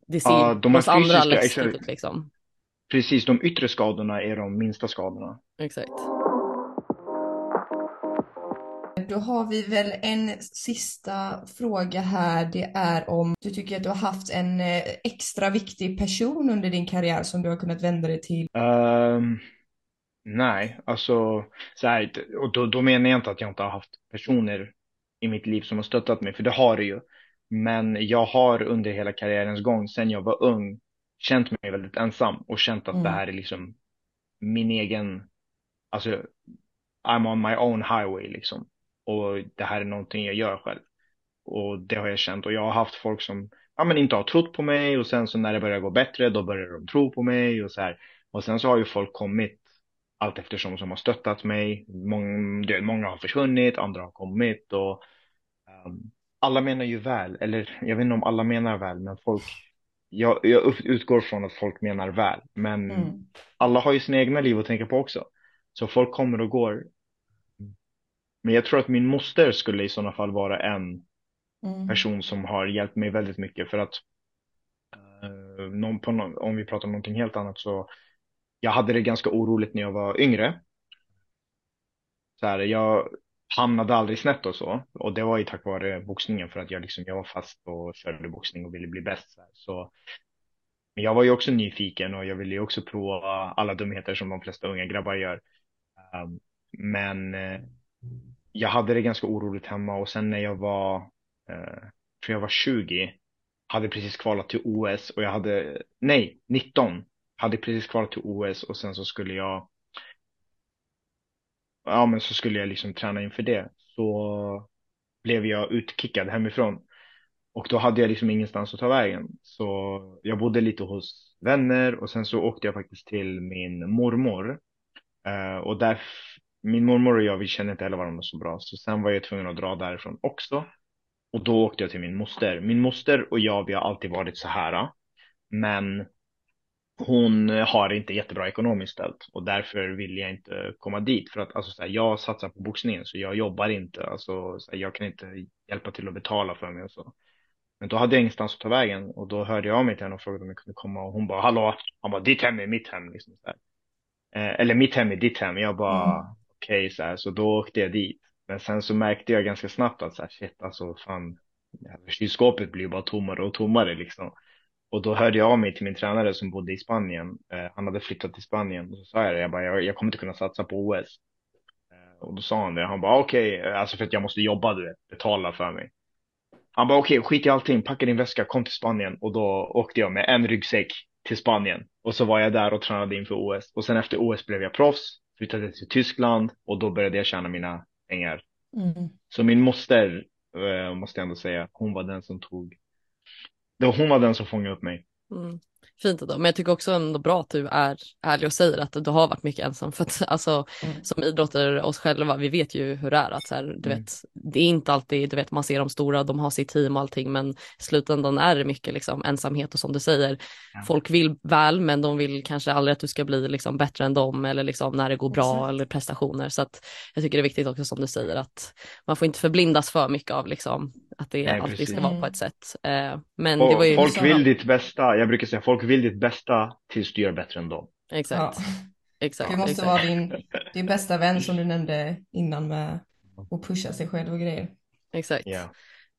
det ser Ja, de hos andra läskigt ut liksom. Precis, de yttre skadorna är de minsta skadorna. Exakt. Då har vi väl en sista fråga här. Det är om du tycker att du har haft en eh, extra viktig person under din karriär som du har kunnat vända dig till. Ehm, nej, alltså så här, och då, då menar jag inte att jag inte har haft personer i mitt liv som har stöttat mig, för det har det ju. Men jag har under hela karriärens gång, sen jag var ung, känt mig väldigt ensam och känt att Mm. det här är liksom min egen, alltså I'm on my own highway liksom. Och det här är någonting jag gör själv. Och det har jag känt. Och jag har haft folk som ja, men inte har trott på mig och sen så när det börjar gå bättre då börjar de tro på mig och så här. Och sen så har ju folk kommit allt eftersom som har stöttat mig. Många, det- många har försvunnit, andra har kommit och ehm, alla menar ju väl. Eller jag vet inte om alla menar väl, men folk jag, jag ut- utgår från att folk menar väl. Men Mm. alla har ju sina egna liv att tänka på också. Så folk kommer och går. Men jag tror att min moster skulle i sådana fall vara en Mm. person som har hjälpt mig väldigt mycket för att eh, någon, någon, om vi pratar om någonting helt annat så jag hade det ganska oroligt när jag var yngre. Så här, jag hamnade aldrig snett och så och det var ju tack vare boxningen för att jag liksom jag var fast och körde boxning och ville bli bäst. Så, så men jag var ju också nyfiken och jag ville ju också prova alla dumheter som de flesta unga grabbar gör. Um, men eh, jag hade det ganska oroligt hemma och sen när jag var, eh, tror jag var 20, hade precis kvalat till OS och jag hade, nej, 19, hade precis kvalat till OS och sen så skulle jag, ja men så skulle jag liksom träna inför det. Så blev jag utkickad hemifrån och då hade jag liksom ingenstans att ta vägen. Så jag bodde lite hos vänner och sen så åkte jag faktiskt till min mormor. Eh, och där, min mormor och jag, vi kände inte heller varandra så bra. Så sen var jag tvungen att dra därifrån också. Och då åkte jag till min moster. Min moster och jag, vi har alltid varit så här. Men hon har inte jättebra ekonomiskt ställt och därför vill jag inte komma dit för att alltså, så här, jag satsar på boxningen så jag jobbar inte, alltså, så här, jag kan inte hjälpa till att betala för mig och så. Men då hade jag ingenstans att ta vägen och då hörde jag av mig till henne och frågade om jag kunde komma och hon bara hallå, han bara ditt hem är mitt hem liksom så här. Eh, eller mitt hem är ditt hem, jag bara Mm okej så här, så då åkte jag dit. Men sen så märkte jag ganska snabbt att så här, shit alltså fan, kylskåpet blir bara tommare och tommare liksom. Och då hörde jag av mig till min tränare som bodde i Spanien. Eh, han hade flyttat till Spanien. Och så sa jag det, jag bara, jag, jag kommer inte kunna satsa på OS. Eh, och då sa han det, han bara okej, okay. alltså för att jag måste jobba du vet, betala för mig. Han bara okej, skit i allting, packa din väska, kom till Spanien. Och då åkte jag med en ryggsäck till Spanien. Och så var jag där och tränade inför OS. Och sen efter OS blev jag proffs, flyttade till Tyskland och då började jag tjäna mina pengar. Mm. Så min moster, eh, måste jag ändå säga, hon var den som tog, det var, hon var den som fångade upp mig. Mm. Fint ändå, men jag tycker också ändå bra att du är ärlig och säger att du har varit mycket ensam för att alltså Mm. som idrottare oss själva, vi vet ju hur det är att så här, du Mm. vet, det är inte alltid, du vet man ser de stora, de har sitt team och allting men i slutändan är det mycket liksom ensamhet och som du säger, Ja. folk vill väl men de vill kanske aldrig att du ska bli liksom bättre än dem eller liksom när det går bra Exakt. eller prestationer så att jag tycker det är viktigt också som du säger att man får inte förblindas för mycket av liksom att det Nej, alltid precis. ska vara på ett sätt. Eh, men Och det var ju folk liksom- vill ditt bästa, jag brukar säga folk vill ditt bästa tills du gör bättre än dem. exakt, Ja. exakt. Du måste exakt. vara din, din bästa vän som du nämnde innan med att pusha sig själv och grejer. Exakt. Ja.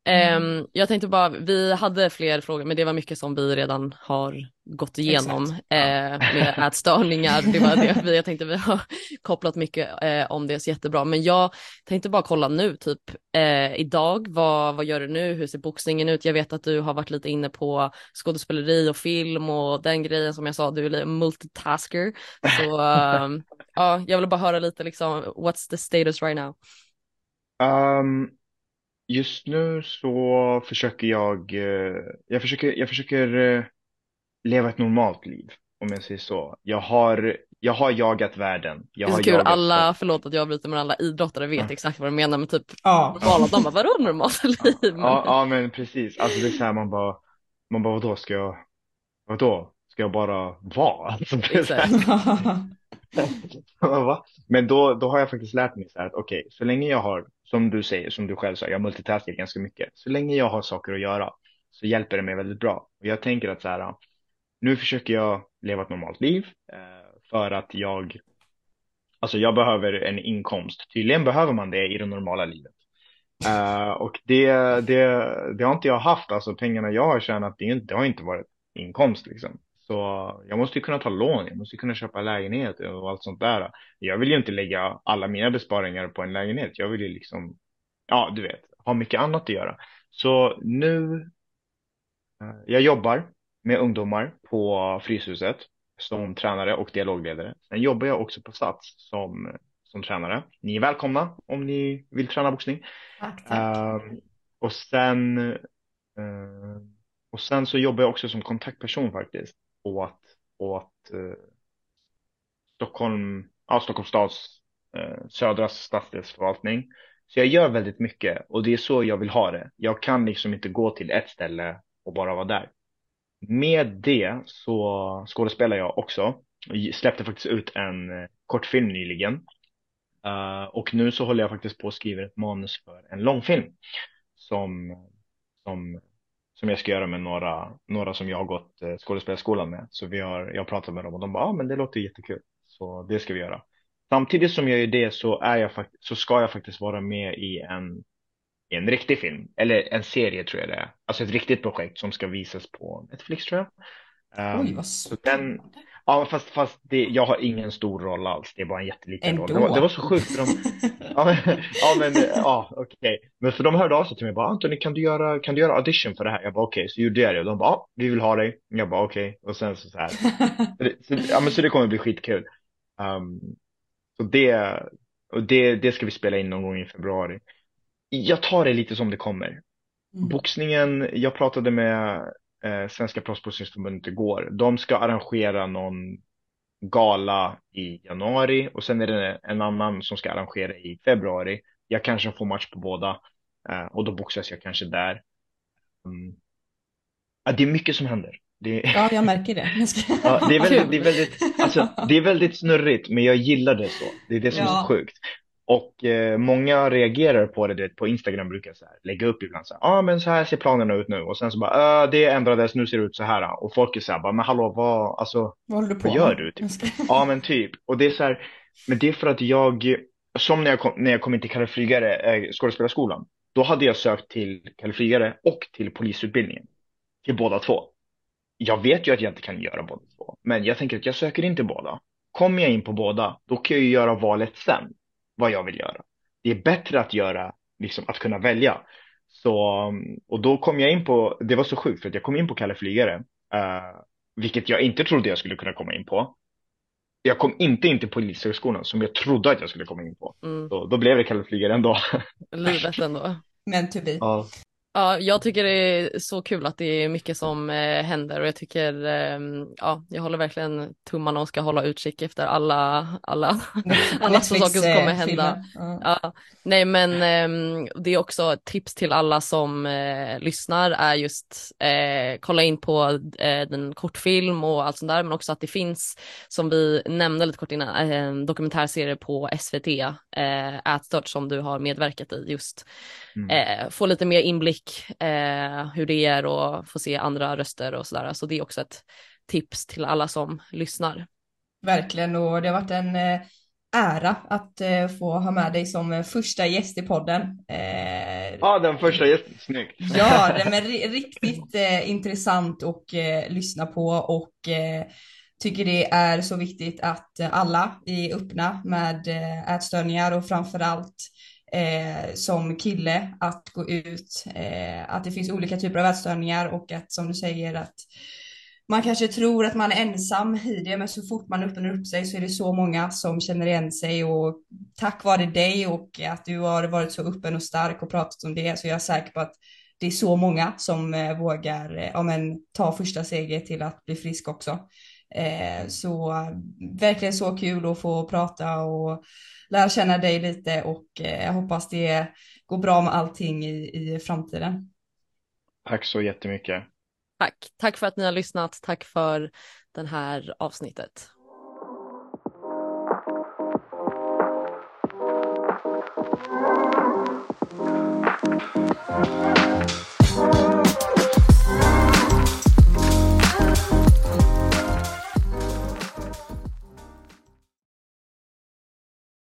Um, jag tänkte bara, vi hade fler frågor men det var mycket som vi redan har gått igenom eh, med ätstörningar. Det var det vi, jag tänkte vi har kopplat mycket eh, om det så jättebra. Men jag tänkte bara kolla nu, typ eh, idag, vad, vad gör du nu? Hur ser boxningen ut? Jag vet att du har varit lite inne på skådespeleri och film och den grejen som jag sa, du är multitasker. Så ehm, ja, jag vill bara höra lite liksom, what's the status right now? Um, just nu så försöker jag, eh, jag försöker, jag försöker eh, leva ett normalt liv, om jag säger så. Jag har, jag har jagat världen. Jag det är har så kul, jagat alla, förlåt att jag bryter men alla idrottare vet exakt vad du menar med typ Ja. normala, de bara vadå normalt liv? Ja, ja men precis. Alltså det är så här man bara, man bara vadå ska jag, vadå? Ska jag bara vara? Alltså, det är så här, va? Men då, då har jag faktiskt lärt mig så här att okej, så länge jag har, som du säger, som du själv sa, jag multitaskar ganska mycket. Så länge jag har saker att göra så hjälper det mig väldigt bra. Och jag tänker att så här, nu försöker jag leva ett normalt liv eh, för att jag, alltså jag behöver en inkomst. Tydligen behöver man det i det normala livet. Eh, och det, det, det har inte jag haft, alltså pengarna jag har tjänat, det, det har inte varit inkomst liksom. Så jag måste ju kunna ta lån, jag måste ju kunna köpa lägenhet och allt sånt där. Jag vill ju inte lägga alla mina besparingar på en lägenhet. Jag vill ju liksom, ja du vet, ha mycket annat att göra. Så nu, eh, jag jobbar med ungdomar på Fryshuset som tränare och dialogledare. Sen jobbar jag också på Sats som, som tränare. Ni är välkomna om ni vill träna boxning. Tack, tack. Ehm, och sen, eh, och sen så jobbar jag också som kontaktperson faktiskt åt, åt eh, Stockholm, ja, Stockholms stads eh, södra stadsdelsförvaltning. Så jag gör väldigt mycket och det är så jag vill ha det. Jag kan liksom inte gå till ett ställe och bara vara där. Med det så skådespelar jag också. Jag släppte faktiskt ut en eh, kortfilm nyligen. Uh, och nu så håller jag faktiskt på att skriva ett manus för en långfilm som, som, som jag ska göra med några, några som jag har gått eh, skådespelarskolan med. Så vi har, jag har pratat med dem och de bara, ja ah, men det låter jättekul. Så det ska vi göra. Samtidigt som jag gör det så, är jag så ska jag faktiskt vara med i en, i en riktig film. Eller en serie tror jag det är. Alltså ett riktigt projekt som ska visas på Netflix tror jag. Ehm, Oj, vad så den, spännande. ja fast, fast det, jag har ingen stor roll alls. Det är bara en jätteliten roll. Det Ändå. var, det var så sjukt de, Ja men, ja, men ja, okej. Men för de hörde av sig till mig bara, Antoni kan du göra, kan du göra audition för det här? Jag bara okej, så gjorde jag det och de bara, ja, vi vill ha dig. Jag bara okej, och sen så, så här. Så ja men så det kommer bli skitkul. Um, så det, och det, det ska vi spela in någon gång i februari. Jag tar det lite som det kommer. Mm. Boxningen, jag pratade med eh, Svenska Proffsboxningsförbundet igår. De ska arrangera någon gala i januari och sen är det en annan som ska arrangera i februari. Jag kanske får match på båda eh, och då boxas jag kanske där. Mm. Ja, det är mycket som händer. Det, Ja, jag märker det. Ja, det, är väldigt, det, är väldigt, alltså, det är väldigt snurrigt men jag gillar det så. Det är det som är Ja. så sjukt. Och eh, många reagerar på det, vet, på Instagram brukar jag så här, lägga upp ibland så här, ja ah, men så här ser planerna ut nu och sen så bara, äh, det ändrades, nu ser det ut så här och folk är så här, bara, men hallå vad, alltså Vad håller du på Vad gör du, typ? Ja men typ. Och det är så här, men det är för att jag, som när jag kom, när jag kom in till Kalle Flygare, eh, skådespelarskolan, då hade jag sökt till Kalle Flygare och till polisutbildningen. Till båda två. Jag vet ju att jag inte kan göra båda två, men jag tänker att jag söker inte båda. Kommer jag in på båda, då kan jag ju göra valet sen, vad jag vill göra. Det är bättre att göra, liksom att kunna välja. Så, och då kom jag in på, det var så sjukt för att jag kom in på Kalle Flygare, eh, vilket jag inte trodde jag skulle kunna komma in på. Jag kom inte in till Polishögskolan som jag trodde att jag skulle komma in på. Mm, Så då blev det Kalle Flygare ändå. livet ändå. Men to be. Ja. Ja, jag tycker det är så kul att det är mycket som eh, händer och jag tycker, eh, ja, jag håller verkligen tummarna och ska hålla utkik efter alla, alla, alla saker som kommer eh, hända. filmer. Ja. Nej men ehm, det är också ett tips till alla som eh, lyssnar är just eh, kolla in på eh, den kortfilm och allt sånt där men också att det finns som vi nämnde lite kort innan eh, en dokumentärserie på SVT eh, Ätstört som du har medverkat i just Mm. eh, få lite mer inblick eh, hur det är och få se andra röster och sådär så det är också ett tips till alla som lyssnar. Verkligen och det har varit en, eh, ära att eh, få ha med dig som första gäst i podden. Eh, ja, den första gästen, snyggt. Ja, det är riktigt eh, intressant att eh, lyssna på och eh, tycker det är så viktigt att alla är öppna med eh, ätstörningar och framförallt eh, som kille att gå ut, eh, att det finns olika typer av ätstörningar och att som du säger att man kanske tror att man är ensam i det, men så fort man öppnar upp sig så är det så många som känner igen sig och tack vare dig och att du har varit så öppen och stark och pratat om det så jag är säker på att det är så många som eh, vågar eh, ja, men, ta första steget till att bli frisk också. Eh, så verkligen så kul att få prata och lära känna dig lite och eh, jag hoppas det går bra med allting i, i framtiden. Tack så jättemycket. Tack. Tack för att ni har lyssnat. Tack för det här avsnittet.